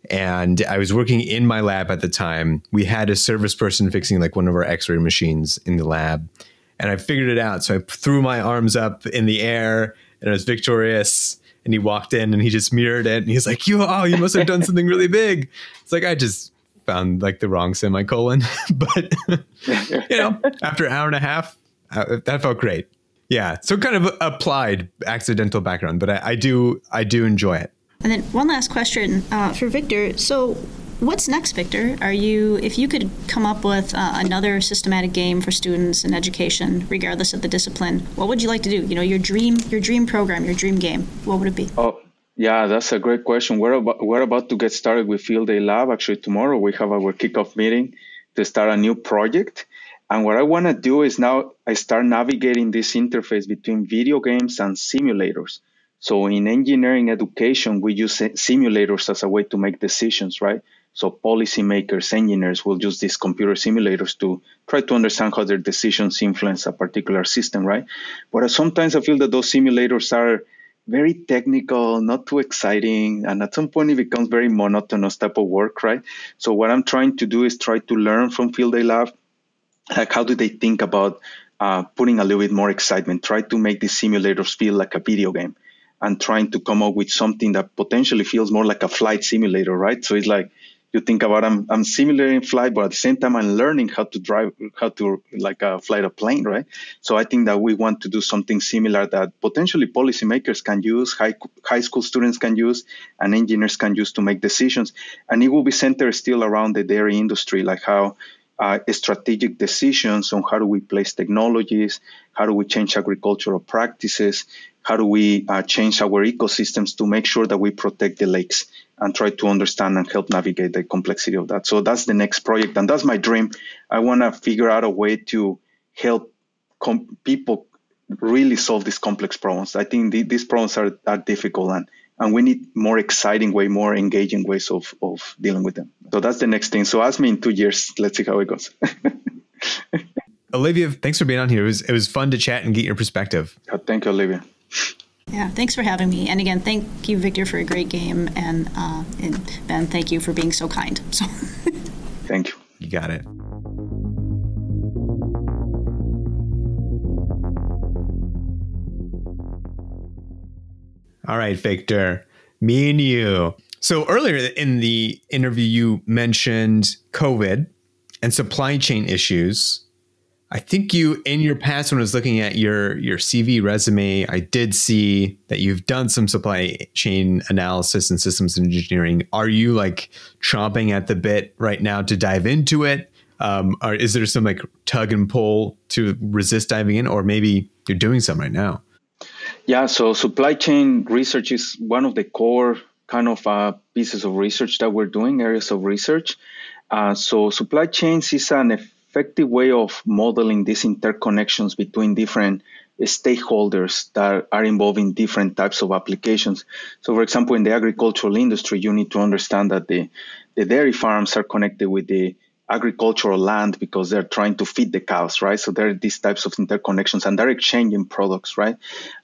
And I was working in my lab at the time. We had a service person fixing like one of our X-ray machines in the lab, and I figured it out. So I threw my arms up in the air and it was victorious. And he walked in and he just mirrored it and he's like, "You, oh, you must have done something really big." It's like I just found like the wrong semicolon, but you know, after an hour and a half, uh, that felt great. Yeah, so kind of applied accidental background, but I, I do I do enjoy it. And then one last question uh, for Victor. So What's next, Victor? Are you, if you could come up with uh, another systematic game for students in education, regardless of the discipline, what would you like to do? You know, your dream, your dream program, your dream game. What would it be? Oh, yeah, that's a great question. We're about, we're about to get started with Field Day Lab. Actually, tomorrow we have our kickoff meeting to start a new project. And what I want to do is now I start navigating this interface between video games and simulators. So in engineering education, we use simulators as a way to make decisions, right? So policymakers, engineers will use these computer simulators to try to understand how their decisions influence a particular system, right? But sometimes I feel that those simulators are very technical, not too exciting, and at some point it becomes very monotonous type of work, right? So what I'm trying to do is try to learn from Field Day Lab, like how do they think about uh, putting a little bit more excitement, try to make these simulators feel like a video game, and trying to come up with something that potentially feels more like a flight simulator, right? So it's like you think about I'm I'm simulating flight, but at the same time I'm learning how to drive, how to like uh, fly a plane, right? So I think that we want to do something similar that potentially policymakers can use, high high school students can use, and engineers can use to make decisions, and it will be centered still around the dairy industry, like how. Uh, strategic decisions on how do we place technologies, how do we change agricultural practices, how do we uh, change our ecosystems to make sure that we protect the lakes and try to understand and help navigate the complexity of that. So that's the next project, and that's my dream. I want to figure out a way to help com- people really solve these complex problems. I think the, these problems are, are difficult, and and we need more exciting way, more engaging ways of of dealing with them. So that's the next thing. So ask me in two years. Let's see how it goes. Olivia, thanks for being on here. It was it was fun to chat and get your perspective. Thank you, Olivia. Yeah, thanks for having me. And again, thank you, Victor, for a great game. And, uh, and Ben, thank you for being so kind. So. thank you. You got it. All right, Victor, me and you. So earlier in the interview, you mentioned COVID and supply chain issues I think you in your past when I was looking at your your CV resume, I did see that you've done some supply chain analysis and systems engineering. Are you like chomping at the bit right now to dive into it? Um, or is there some like tug and pull to resist diving in, or maybe you're doing some right now? Yeah, so supply chain research is one of the core kind of uh, pieces of research that we're doing, areas of research. Uh, so supply chains is an effective way of modeling these interconnections between different stakeholders that are involved in different types of applications. So, for example, in the agricultural industry, you need to understand that the, the dairy farms are connected with the agricultural land because they're trying to feed the cows, right? So there are these types of interconnections and they're exchanging products, right?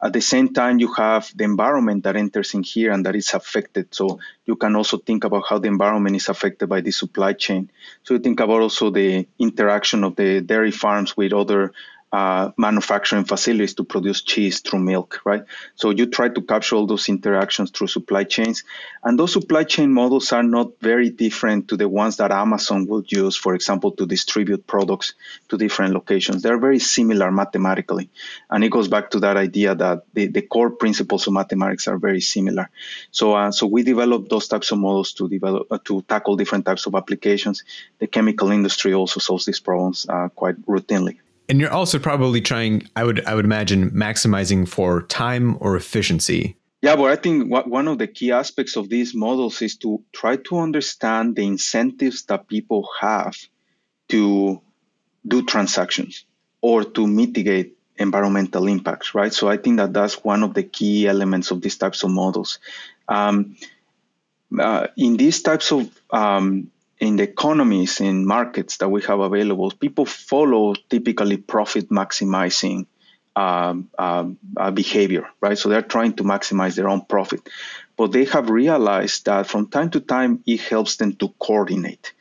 At the same time, you have the environment that enters in here and that is affected. So you can also think about how the environment is affected by the supply chain. So you think about also the interaction of the dairy farms with other uh, manufacturing facilities to produce cheese through milk, right? So you try to capture all those interactions through supply chains. And those supply chain models are not very different to the ones that Amazon would use, for example, to distribute products to different locations. They're very similar mathematically. And it goes back to that idea that the, the core principles of mathematics are very similar. So, uh, so we develop those types of models to develop, uh, to tackle different types of applications. The chemical industry also solves these problems uh, quite routinely and you're also probably trying i would i would imagine maximizing for time or efficiency. Yeah but i think what, one of the key aspects of these models is to try to understand the incentives that people have to do transactions or to mitigate environmental impacts right? So i think that that's one of the key elements of these types of models. Um, uh, in these types of um, in the economies in markets that we have available, people follow typically profit maximizing um, um, uh, behavior, right? So they're trying to maximize their own profit. But they have realized that from time to time, it helps them to coordinate.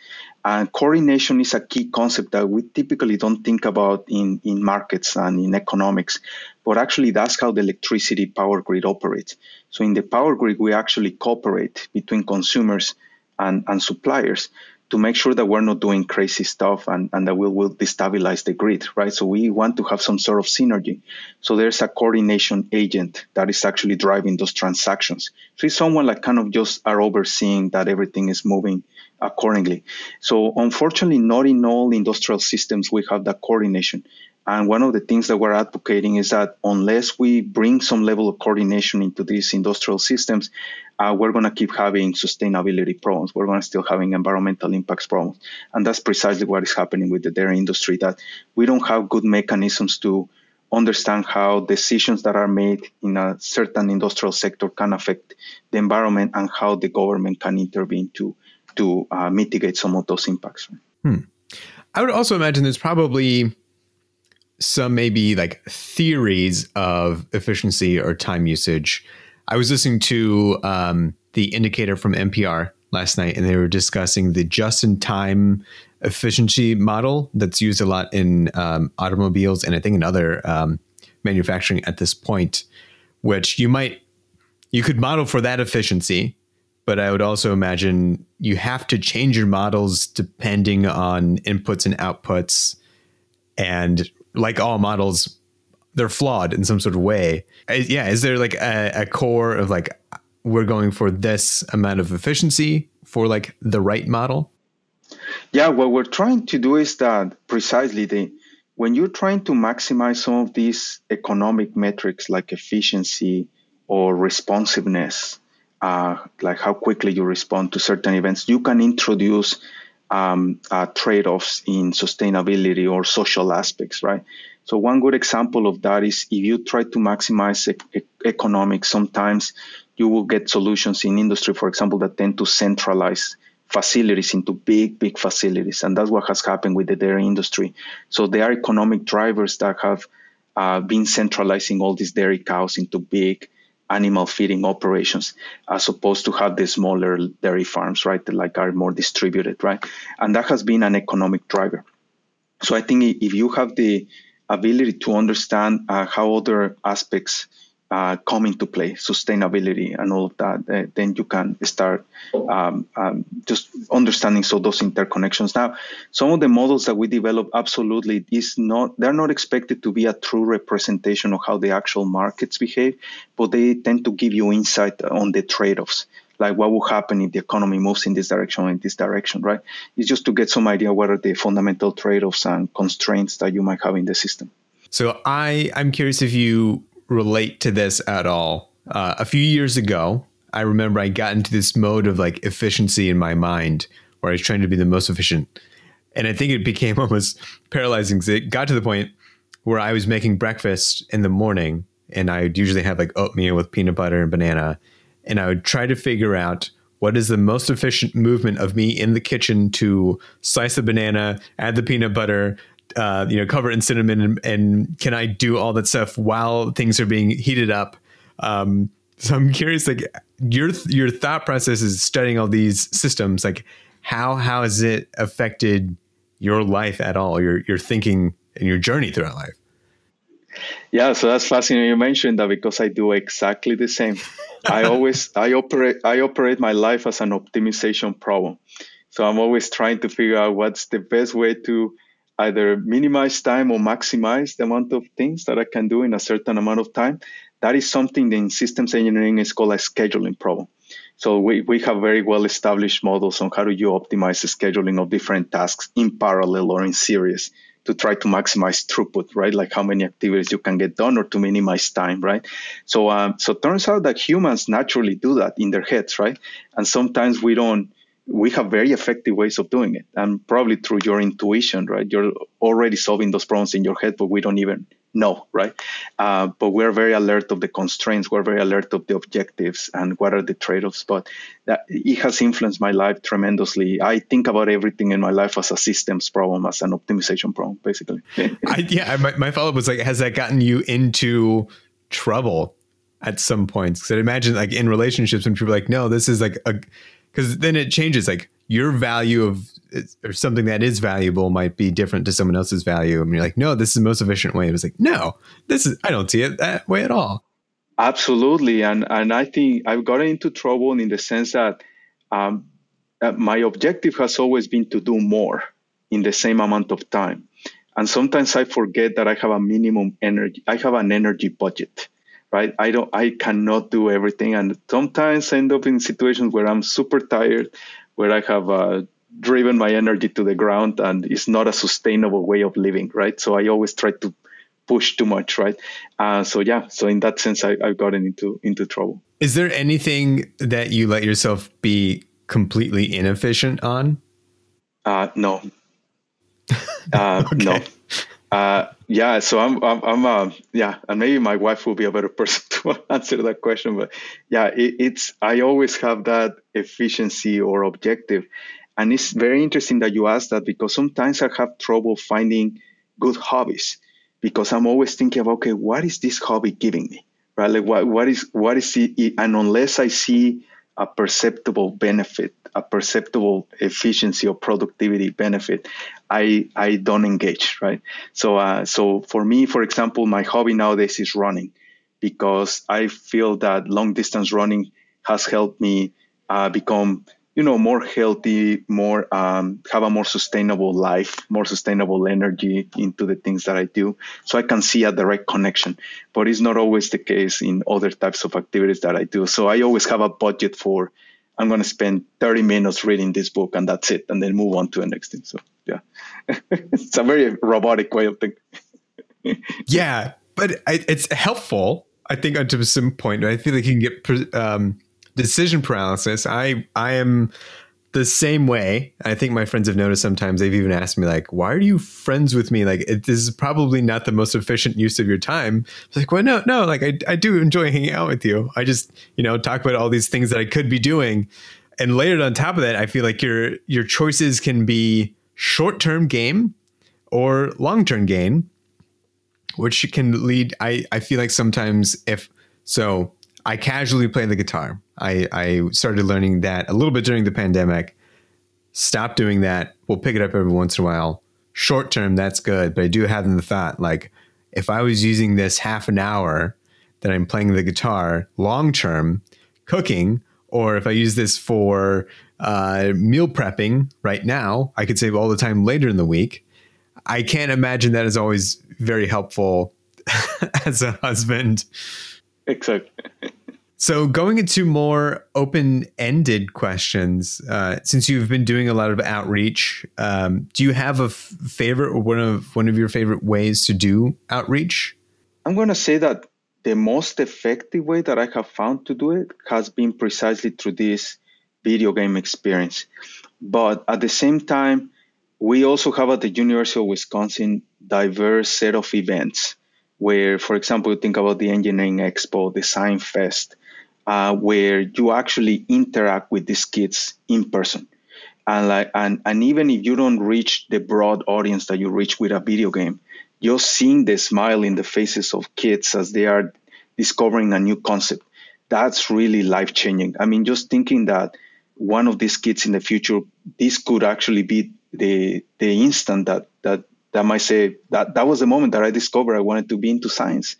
And coordination is a key concept that we typically don't think about in, in markets and in economics, but actually that's how the electricity power grid operates. So in the power grid, we actually cooperate between consumers and, and suppliers to make sure that we're not doing crazy stuff and, and that we will destabilize the grid, right? So we want to have some sort of synergy. So there's a coordination agent that is actually driving those transactions. So it's someone like kind of just are overseeing that everything is moving accordingly. So unfortunately, not in all industrial systems we have that coordination. And one of the things that we're advocating is that unless we bring some level of coordination into these industrial systems, uh, we're going to keep having sustainability problems. We're going to still having environmental impacts problems. And that's precisely what is happening with the dairy industry, that we don't have good mechanisms to understand how decisions that are made in a certain industrial sector can affect the environment and how the government can intervene to, to uh, mitigate some of those impacts. Hmm. I would also imagine there's probably some maybe like theories of efficiency or time usage. I was listening to um, the indicator from NPR last night, and they were discussing the just-in-time efficiency model that's used a lot in um, automobiles and I think in other um, manufacturing at this point, which you might you could model for that efficiency, but I would also imagine you have to change your models depending on inputs and outputs and like all models, they're flawed in some sort of way. Yeah, is there like a, a core of like we're going for this amount of efficiency for like the right model? Yeah, what we're trying to do is that precisely the when you're trying to maximize some of these economic metrics like efficiency or responsiveness, uh, like how quickly you respond to certain events, you can introduce um, uh, trade-offs in sustainability or social aspects, right? So one good example of that is if you try to maximize e- economics, sometimes you will get solutions in industry, for example, that tend to centralize facilities into big, big facilities. And that's what has happened with the dairy industry. So there are economic drivers that have uh, been centralizing all these dairy cows into big animal feeding operations as opposed to have the smaller dairy farms, right? That like are more distributed, right? And that has been an economic driver. So I think if you have the ability to understand uh, how other aspects uh, come into play, sustainability and all of that, uh, then you can start um, um, just understanding so those interconnections. Now, some of the models that we develop absolutely is not they're not expected to be a true representation of how the actual markets behave, but they tend to give you insight on the trade-offs. Like what will happen if the economy moves in this direction or in this direction, right? It's just to get some idea what are the fundamental trade-offs and constraints that you might have in the system. So I I'm curious if you relate to this at all. Uh, a few years ago, I remember I got into this mode of like efficiency in my mind where I was trying to be the most efficient. And I think it became almost paralyzing because it got to the point where I was making breakfast in the morning and I would usually have like oatmeal with peanut butter and banana. And I would try to figure out what is the most efficient movement of me in the kitchen to slice the banana, add the peanut butter, uh, you know, cover it in cinnamon, and, and, can I do all that stuff while things are being heated up? Um, so I'm curious, like your your thought process is studying all these systems. Like, how how has it affected your life at all? Your your thinking and your journey throughout life. Yeah, so that's fascinating. You mentioned that because I do exactly the same. I always I operate I operate my life as an optimization problem. So I'm always trying to figure out what's the best way to either minimize time or maximize the amount of things that I can do in a certain amount of time. That is something in systems engineering is called a scheduling problem. So we, we have very well established models on how do you optimize the scheduling of different tasks in parallel or in series to try to maximize throughput, right? Like how many activities you can get done or to minimize time, right? So, um, so turns out that humans naturally do that in their heads, right? And sometimes we don't, we have very effective ways of doing it and probably through your intuition right? You're already solving those problems in your head but we don't even know right? Uh, but we're very alert of the constraints we're very alert of the objectives and what are the trade-offs but that it has influenced my life tremendously. I think about everything in my life as a systems problem as an optimization problem basically. I, yeah my, my follow-up was like has that gotten you into trouble at some points? Because i imagine like in relationships when people are like no this is like a because then it changes like your value of or something that is valuable might be different to someone else's value. And you're like, no, this is the most efficient way. It was like, no, this is, I don't see it that way at all. Absolutely. And, and I think I've gotten into trouble in the sense that um, uh, my objective has always been to do more in the same amount of time. And sometimes I forget that I have a minimum energy. I have an energy budget, right? I don't, I cannot do everything. And sometimes I end up in situations where I'm super tired, where I have uh, driven my energy to the ground and it's not a sustainable way of living, right? So I always try to push too much, right? Uh, so yeah, so in that sense, I, I've gotten into into trouble. Is there anything that you let yourself be completely inefficient on? Uh, no, uh, okay. No. Uh, yeah, so I'm, I'm, I'm uh, yeah, and maybe my wife will be a better person to answer that question. But yeah, it, it's, I always have that efficiency or objective. And it's very interesting that you ask that because sometimes I have trouble finding good hobbies because I'm always thinking about, okay, what is this hobby giving me? Right? Like what, what is, what is it? And unless I see a perceptible benefit, a perceptible efficiency or productivity benefit, I I don't engage, right? So uh, so for me, for example, my hobby nowadays is running, because I feel that long distance running has helped me uh, become you know more healthy more um, have a more sustainable life more sustainable energy into the things that i do. So i can see a direct connection. But it's not always the case in other types of activities that i do. So i always have a budget for i'm going to spend 30 minutes reading this book and that's it and then move on to the next thing. So yeah. It's a very robotic way of thinking. Yeah but it's helpful i think to some point. I feel like you can get um, decision paralysis. I I am the same way. I think my friends have noticed sometimes they've even asked me like, "Why are you friends with me?" Like, it, this is probably not the most efficient use of your time. It's like, well, no, no. Like, I I do enjoy hanging out with you. I just you know talk about all these things that I could be doing, and layered on top of that, I feel like your your choices can be short term gain or long term gain, which can lead. I I feel like sometimes if so I casually play the guitar. I, I started learning that a little bit during the pandemic. Stop doing that. We'll pick it up every once in a while. Short term, that's good. But I do have the thought like, if I was using this half an hour that I'm playing the guitar, long term, cooking, or if I use this for uh, meal prepping right now, I could save all the time later in the week. I can't imagine that is always very helpful as a husband. Exactly. So, going into more open-ended questions, uh, since you've been doing a lot of outreach, um, do you have a f- favorite or one of one of your favorite ways to do outreach? I'm going to say that the most effective way that I have found to do it has been precisely through this video game experience. But at the same time, we also have at the University of Wisconsin diverse set of events where, for example, you think about the Engineering Expo, Science Fest, uh, where you actually interact with these kids in person. And like, and, and even if you don't reach the broad audience that you reach with a video game, just seeing the smile in the faces of kids as they are discovering a new concept, that's really life changing. I mean, just thinking that one of these kids in the future, this could actually be the the instant that that that might say that that was the moment that I discovered I wanted to be into science.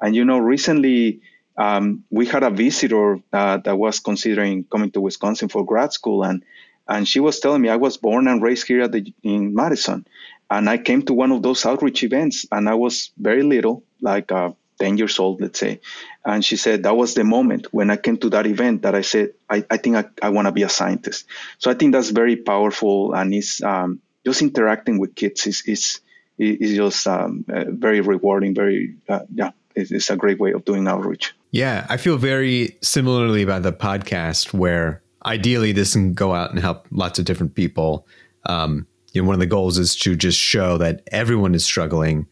And you know, recently um, we had a visitor uh, that was considering coming to Wisconsin for grad school, and and she was telling me I was born and raised here at the, in Madison, and I came to one of those outreach events, and I was very little, like uh, 10 years old, let's say. And she said that was the moment when I came to that event that I said, I, I think I, I want to be a scientist. So I think that's very powerful and it's um, just interacting with kids is, is, is just um, uh, very rewarding, very, uh, yeah, it's, it's a great way of doing outreach. Yeah, I feel very similarly about the podcast where ideally this can go out and help lots of different people. Um, you know, one of the goals is to just show that everyone is struggling,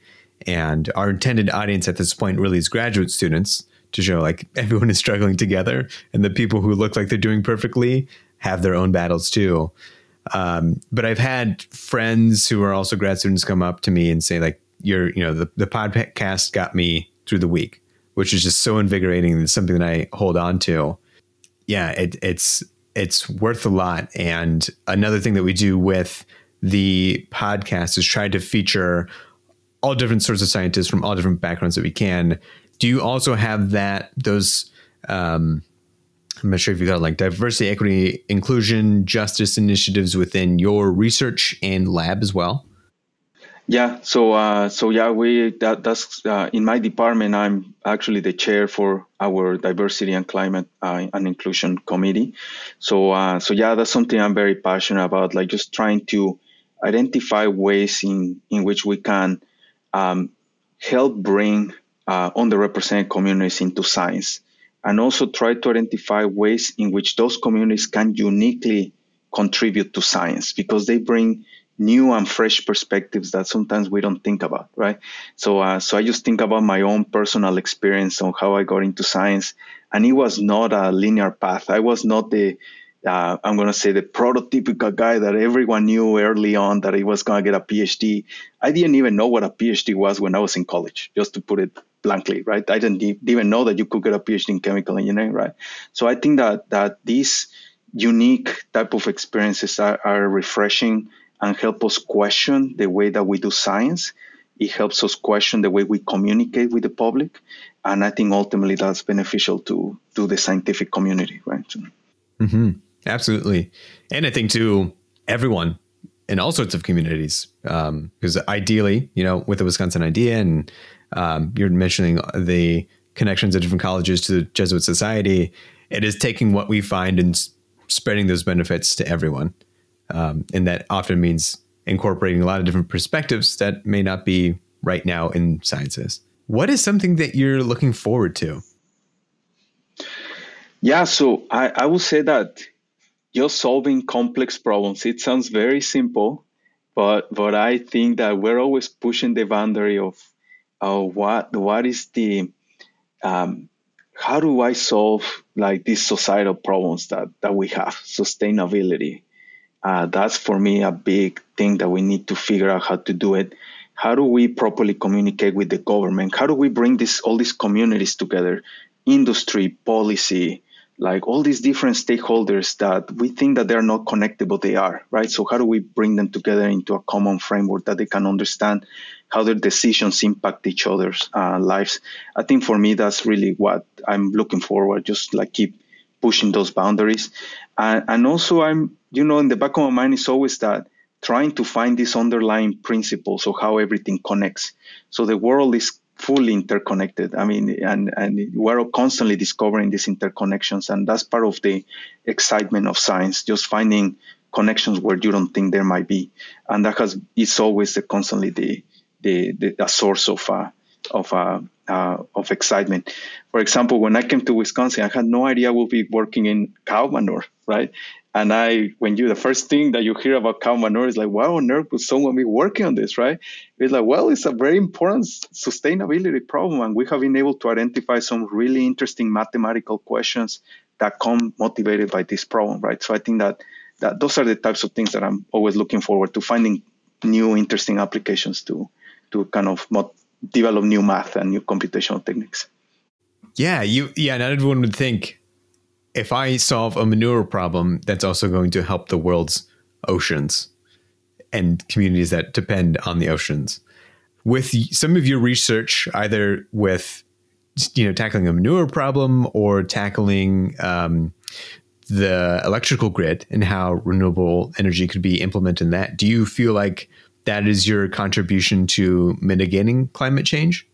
and our intended audience at this point really is graduate students to show like everyone is struggling together, and the people who look like they're doing perfectly have their own battles too. Um, but I've had friends who are also grad students come up to me and say like, "You're, you know, the the podcast got me through the week." which is just so invigorating and something that I hold on to. Yeah, it, it's it's worth a lot. And another thing that we do with the podcast is try to feature all different sorts of scientists from all different backgrounds that we can. Do you also have that those um, I'm not sure if you got like diversity, equity, inclusion, justice initiatives within your research and lab as well. Yeah, so uh, so yeah, we that that's uh, in my department. I'm actually the chair for our diversity and climate uh, and inclusion committee. So uh, so yeah, that's something I'm very passionate about. Like just trying to identify ways in in which we can um, help bring uh, underrepresented communities into science and also try to identify ways in which those communities can uniquely contribute to science because they bring new and fresh perspectives that sometimes we don't think about, right? So, uh, so I just think about my own personal experience on how I got into science, and it was not a linear path. I was not the uh, I'm going to say the prototypical guy that everyone knew early on that he was going to get a PhD. I didn't even know what a PhD was when I was in college, just to put it blankly, right? I didn't even know that you could get a PhD in chemical engineering, right? So I think that that these unique type of experiences are, are refreshing and help us question the way that we do science. It helps us question the way we communicate with the public, and I think ultimately that's beneficial to to the scientific community, right? Mm-hmm. Absolutely. And I think to everyone in all sorts of communities, because um, ideally, you know, with the Wisconsin idea and um, you're mentioning the connections of different colleges to the Jesuit Society, it is taking what we find and spreading those benefits to everyone. Um, and that often means incorporating a lot of different perspectives that may not be right now in sciences. What is something that you're looking forward to? Yeah, so I, I would say that just solving complex problems. It sounds very simple, but but I think that we're always pushing the boundary of what what is the um, how do I solve like these societal problems that that we have sustainability. Uh, that's for me a big thing that we need to figure out how to do it. How do we properly communicate with the government? How do we bring this all these communities together? Industry, policy, like all these different stakeholders that we think that they're not connected, but they are, right? So how do we bring them together into a common framework that they can understand how their decisions impact each other's uh, lives? I think for me, that's really what I'm looking forward. Just like keep pushing those boundaries, and, and also I'm, you know, in the back of my mind is always that trying to find these underlying principles of how everything connects. So the world is fully interconnected. I mean, and, and we're constantly discovering these interconnections, and that's part of the excitement of science, just finding connections where you don't think there might be, and that has it's always the, constantly the the, the a source of uh, of uh, uh, of excitement. For example, when I came to Wisconsin, I had no idea we'll be working in cow manure, right? And I, when you, the first thing that you hear about cow manure is like, wow, on earth would someone be working on this, right? It's like, well, it's a very important sustainability problem. And we have been able to identify some really interesting mathematical questions that come motivated by this problem, right? So I think that, that those are the types of things that I'm always looking forward to finding new interesting applications to, to kind of develop new math and new computational techniques. Yeah, you yeah, not everyone would think if I solve a manure problem, that's also going to help the world's oceans and communities that depend on the oceans. With some of your research, either with you know tackling a manure problem or tackling um, the electrical grid and how renewable energy could be implemented in that, do you feel like that is your contribution to mitigating climate change?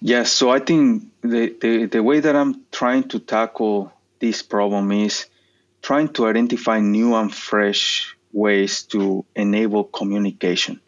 Yes. So I think the, the, the way that I'm trying to tackle this problem is trying to identify new and fresh ways to enable communication.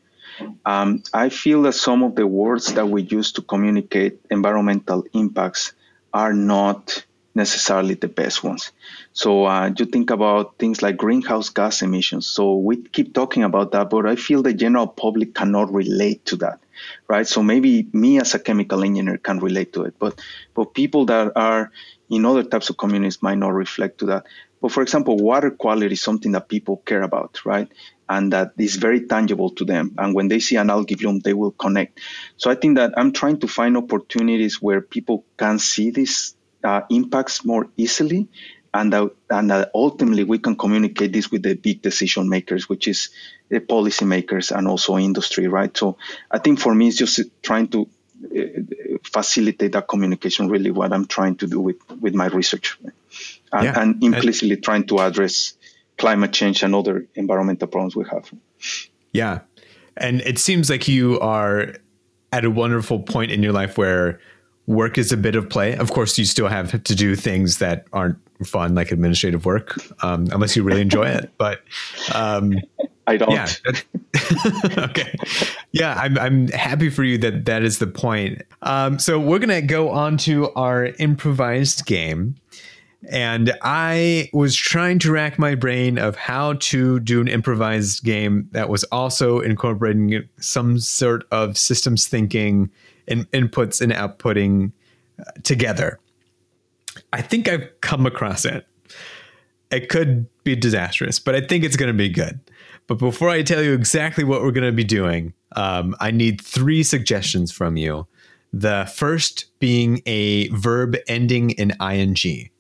Um, I feel that some of the words that we use to communicate environmental impacts are not necessarily the best ones. So uh, you think about things like greenhouse gas emissions. So we keep talking about that, but I feel the general public cannot relate to that, right? So maybe me as a chemical engineer can relate to it, but but people that are in other types of communities might not reflect to that. But for example, water quality is something that people care about, right? And that is very tangible to them. And when they see an algae bloom, they will connect. So I think that I'm trying to find opportunities where people can see these uh, impacts more easily and that, and that ultimately we can communicate this with the big decision makers, which is the policymakers and also industry, right? So I think for me, it's just trying to uh, facilitate that communication. Really, what I'm trying to do with with my research, and, yeah. and implicitly and, trying to address climate change and other environmental problems we have. Yeah, and it seems like you are at a wonderful point in your life where work is a bit of play. Of course, you still have to do things that aren't fun, like administrative work, um, unless you really enjoy it. But um, I don't. Yeah. okay. Yeah, I'm I'm happy for you that that is the point. Um, so we're gonna go on to our improvised game. And I was trying to rack my brain of how to do an improvised game that was also incorporating some sort of systems thinking and inputs and outputting uh, together. I think I've come across it. It could be disastrous, but I think it's going to be good. But before I tell you exactly what we're going to be doing, um, I need three suggestions from you. The first being a verb ending in ing.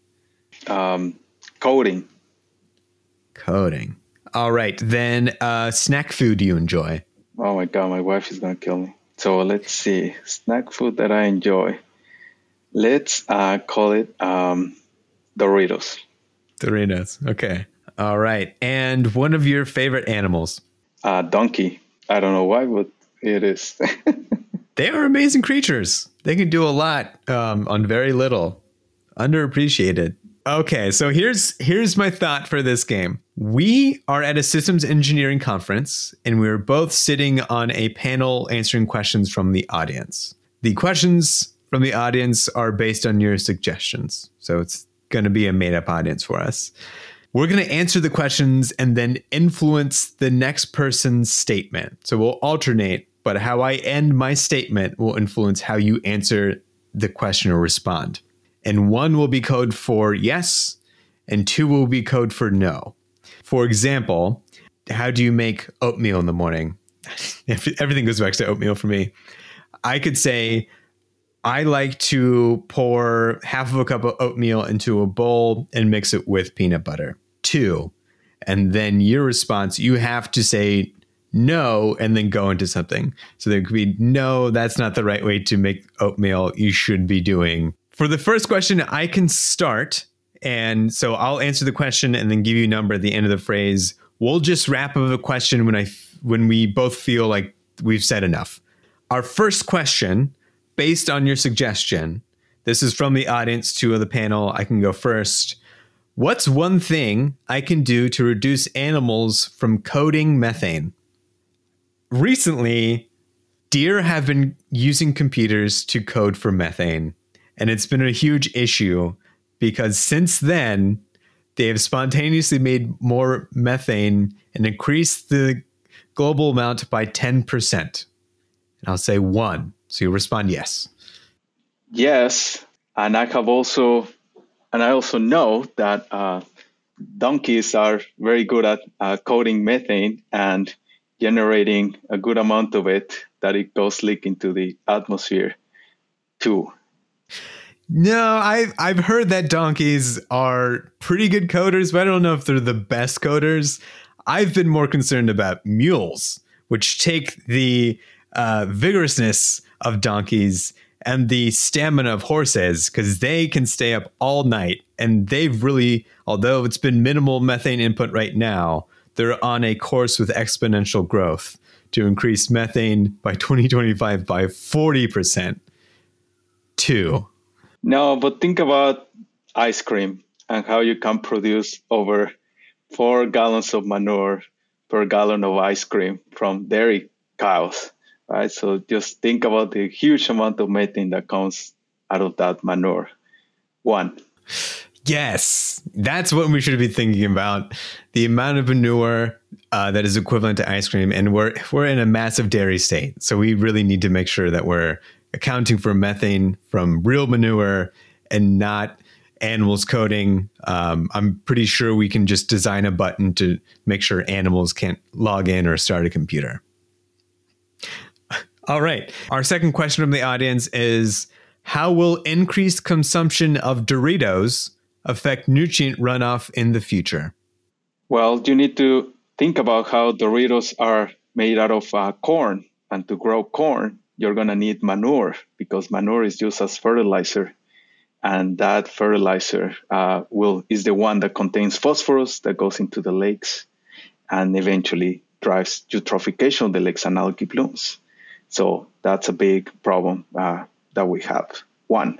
Um, coding. Coding. All right. Then uh, snack food you enjoy. Oh my God, my wife is going to kill me. So let's see. Snack food that I enjoy. Let's uh, call it um, Doritos. Doritos. Okay. All right. And one of your favorite animals? Uh, donkey. I don't know why, but it is. they are amazing creatures. They can do a lot um, on very little. Underappreciated. Okay, so here's here's my thought for this game. We are at a systems engineering conference and we're both sitting on a panel answering questions from the audience. The questions from the audience are based on your suggestions. So it's going to be a made up audience for us. We're going to answer the questions and then influence the next person's statement. So we'll alternate, but how I end my statement will influence how you answer the question or respond. And one will be code for yes, and two will be code for no. For example, how do you make oatmeal in the morning? Everything goes back to oatmeal for me. I could say, I like to pour half of a cup of oatmeal into a bowl and mix it with peanut butter two. And then your response, you have to say no and then go into something. So there could be no, that's not the right way to make oatmeal. You should be doing. For the first question, I can start. And so I'll answer the question and then give you a number at the end of the phrase. We'll just wrap up a question when I when we both feel like we've said enough. Our first question, based on your suggestion, this is from the audience to the panel. I can go first. What's one thing I can do to reduce animals from coding methane? Recently, deer have been using computers to code for methane, and it's been a huge issue because since then, they have spontaneously made more methane and increased the global amount by 10%. And I'll say one. So you respond yes. Yes. And I have also and I also know that uh, donkeys are very good at uh, coding methane and generating a good amount of it that it goes leak into the atmosphere too. No, I've I've heard that donkeys are pretty good coders, but I don't know if they're the best coders. I've been more concerned about mules, which take the uh, vigorousness of donkeys and the stamina of horses because they can stay up all night. And they've really, although it's been minimal methane input right now, they're on a course with exponential growth to increase methane by 2025 by 40%. Two. No, but think about ice cream and how you can produce over four gallons of manure per gallon of ice cream from dairy cows right? So just think about the huge amount of methane that comes out of that manure. One. Yes, that's what we should be thinking about. The amount of manure uh, that is equivalent to ice cream, and we're we're in a massive dairy state, so we really need to make sure that we're accounting for methane from real manure and not animals coding. Um, I'm pretty sure we can just design a button to make sure animals can't log in or start a computer. All right. Our second question from the audience is How will increased consumption of Doritos affect nutrient runoff in the future? Well, you need to think about how Doritos are made out of uh, corn. And to grow corn, you're going to need manure because manure is used as fertilizer. And that fertilizer uh, will is the one that contains phosphorus that goes into the lakes and eventually drives eutrophication of the lakes and algae blooms. So that's a big problem uh, that we have. One.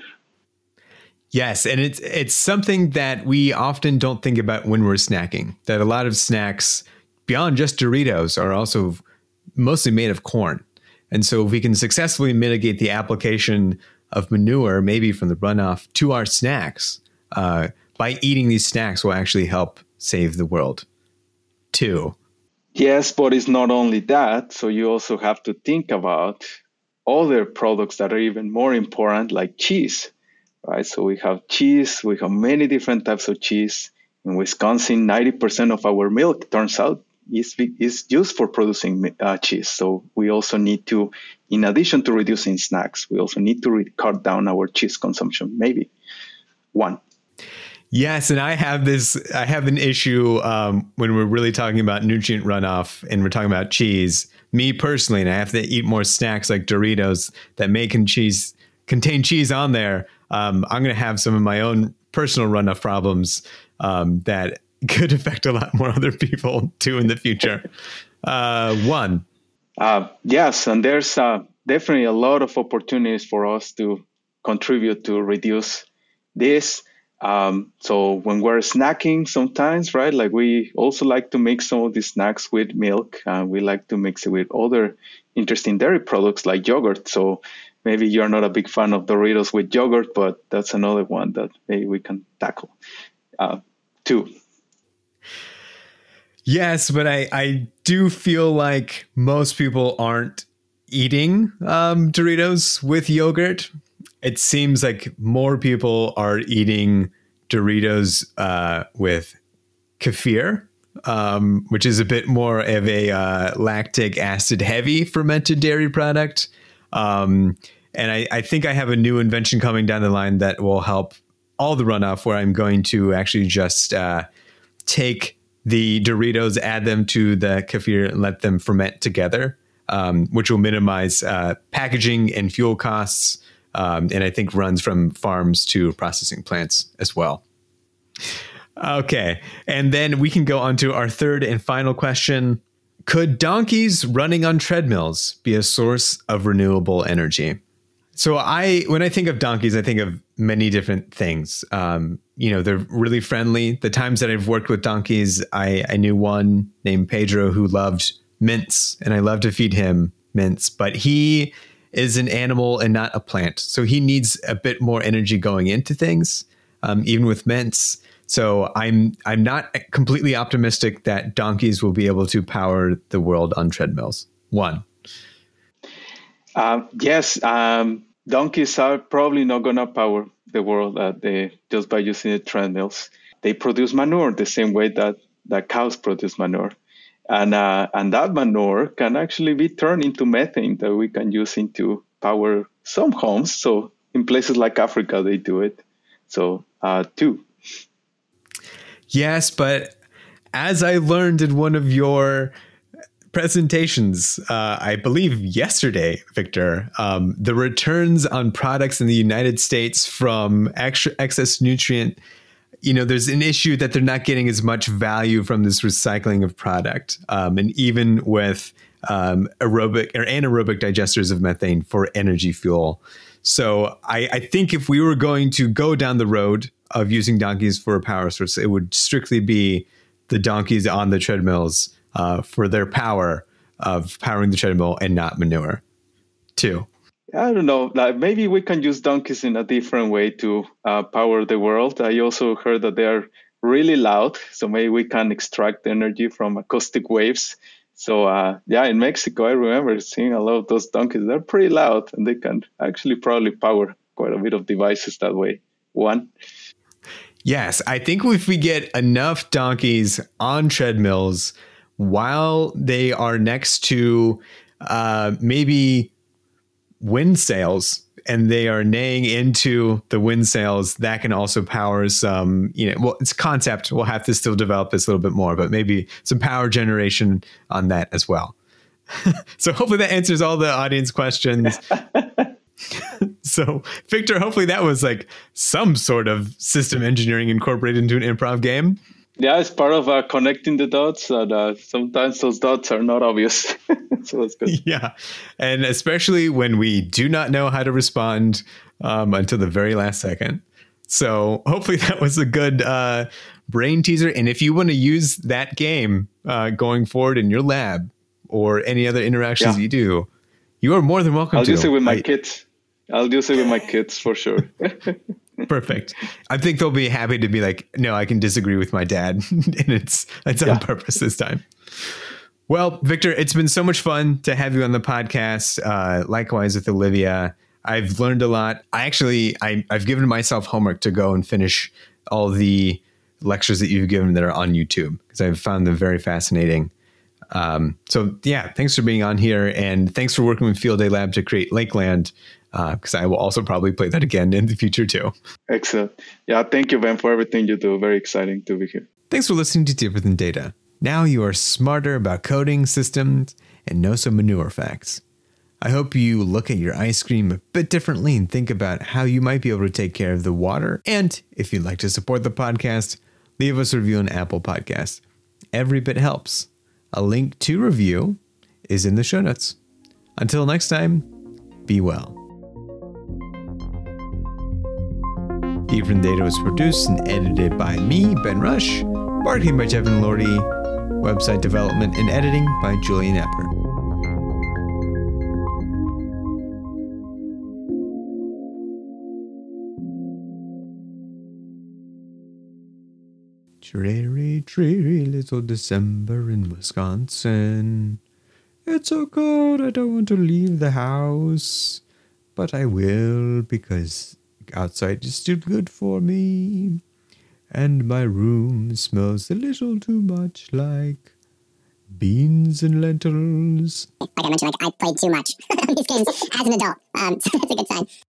Yes, and it's it's something that we often don't think about when we're snacking. That a lot of snacks beyond just Doritos are also mostly made of corn. And so if we can successfully mitigate the application of manure, maybe from the runoff to our snacks, uh, by eating these snacks will actually help save the world. Two. Yes, but it's not only that. So you also have to think about other products that are even more important, like cheese, right? So we have cheese, we have many different types of cheese. In Wisconsin, 90% of our milk turns out is, is used for producing uh, cheese. So we also need to, in addition to reducing snacks, we also need to re- cut down our cheese consumption, maybe one. Yes, and I have this. I have an issue um, when we're really talking about nutrient runoff, and we're talking about cheese. Me personally, and I have to eat more snacks like Doritos that may con- cheese contain cheese on there. Um, I'm going to have some of my own personal runoff problems um, that could affect a lot more other people too in the future. Uh, one. Uh, yes, and there's uh, definitely a lot of opportunities for us to contribute to reduce this. Um, so when we're snacking sometimes, right, like we also like to make some of these snacks with milk. Uh, we like to mix it with other interesting dairy products like yogurt. So maybe you're not a big fan of Doritos with yogurt, but that's another one that maybe we can tackle. Uh, two. Yes, but I, I do feel like most people aren't eating um, Doritos with yogurt it seems like more people are eating Doritos uh, with kefir, um, which is a bit more of a uh, lactic acid heavy fermented dairy product. Um, and I, I, think I have a new invention coming down the line that will help all the runoff where I'm going to actually just uh, take the Doritos, add them to the kefir, and let them ferment together, um, which will minimize uh, packaging and fuel costs um, and I think runs from farms to processing plants as well. Okay, and then we can go on to our third and final question. Could donkeys running on treadmills be a source of renewable energy? So I, when I think of donkeys, I think of many different things. Um, you know, they're really friendly. The times that I've worked with donkeys, I, I knew one named Pedro who loved mints, and I love to feed him mints. But he is an animal and not a plant. So he needs a bit more energy going into things, um, even with mints. So I'm I'm not completely optimistic that donkeys will be able to power the world on treadmills. One. Um, yes, um, donkeys are probably not going to power the world uh, just by using the treadmills. They produce manure the same way that, that cows produce manure and uh, and that manure can actually be turned into methane that we can use into power some homes. So in places like Africa, they do it. So uh, two. Yes, but as I learned in one of your presentations, uh, I believe yesterday, Victor, um, the returns on products in the United States from extra excess nutrient you know, there's an issue that they're not getting as much value from this recycling of product. Um, and even with um, aerobic or anaerobic digesters of methane for energy fuel. So I, I, think if we were going to go down the road of using donkeys for a power source, it would strictly be the donkeys on the treadmills uh, for their power of powering the treadmill and not manure. Too. I don't know. Like maybe we can use donkeys in a different way to uh, power the world. I also heard that they are really loud, so maybe we can extract energy from acoustic waves. So uh, yeah, in Mexico, I remember seeing a lot of those donkeys. They're pretty loud, and they can actually probably power quite a bit of devices that way. One. Yes, I think if we get enough donkeys on treadmills while they are next to uh, maybe wind sails and they are neighing into the wind sails, that can also power some, you know, well, it's concept. We'll have to still develop this a little bit more, but maybe some power generation on that as well. so hopefully that answers all the audience questions. so Victor, hopefully that was like some sort of system engineering incorporated into an improv game. Yeah, it's part of uh, connecting the dots, and uh, sometimes those dots are not obvious. so that's good. Yeah, and especially when we do not know how to respond um, until the very last second. So hopefully that was a good uh, brain teaser. And if you want to use that game uh, going forward in your lab or any other interactions yeah. you do, you are more than welcome I'll to. I'll use it with my I, kids. I'll use it with my kids for sure. Perfect. I think they'll be happy to be like, no, I can disagree with my dad, and it's it's yeah. on purpose this time. Well, Victor, it's been so much fun to have you on the podcast. Uh, likewise with Olivia, I've learned a lot. I actually, I, I've given myself homework to go and finish all the lectures that you've given that are on YouTube because I've found them very fascinating. Um, so yeah, thanks for being on here, and thanks for working with Field Day Lab to create Lakeland because uh, I will also probably play that again in the future too. Excellent. Yeah, thank you, Ben, for everything you do. Very exciting to be here. Thanks for listening to Deeper Than Data. Now you are smarter about coding systems and know some manure facts. I hope you look at your ice cream a bit differently and think about how you might be able to take care of the water. And if you'd like to support the podcast, leave us a review on Apple Podcast. Every bit helps. A link to review is in the show notes. Until next time, be well. Deeper Than Data was produced and edited by me, Ben Rush, marketing by Jevin Lordy, website development and editing by Julian Epper. Dreary, dreary little December in Wisconsin. It's so cold, I don't want to leave the house. But I will because outside is still good for me. And my room smells a little too much like beans and lentils. Like I mentioned, like I played too much these games as an adult. Um, so that's a good sign.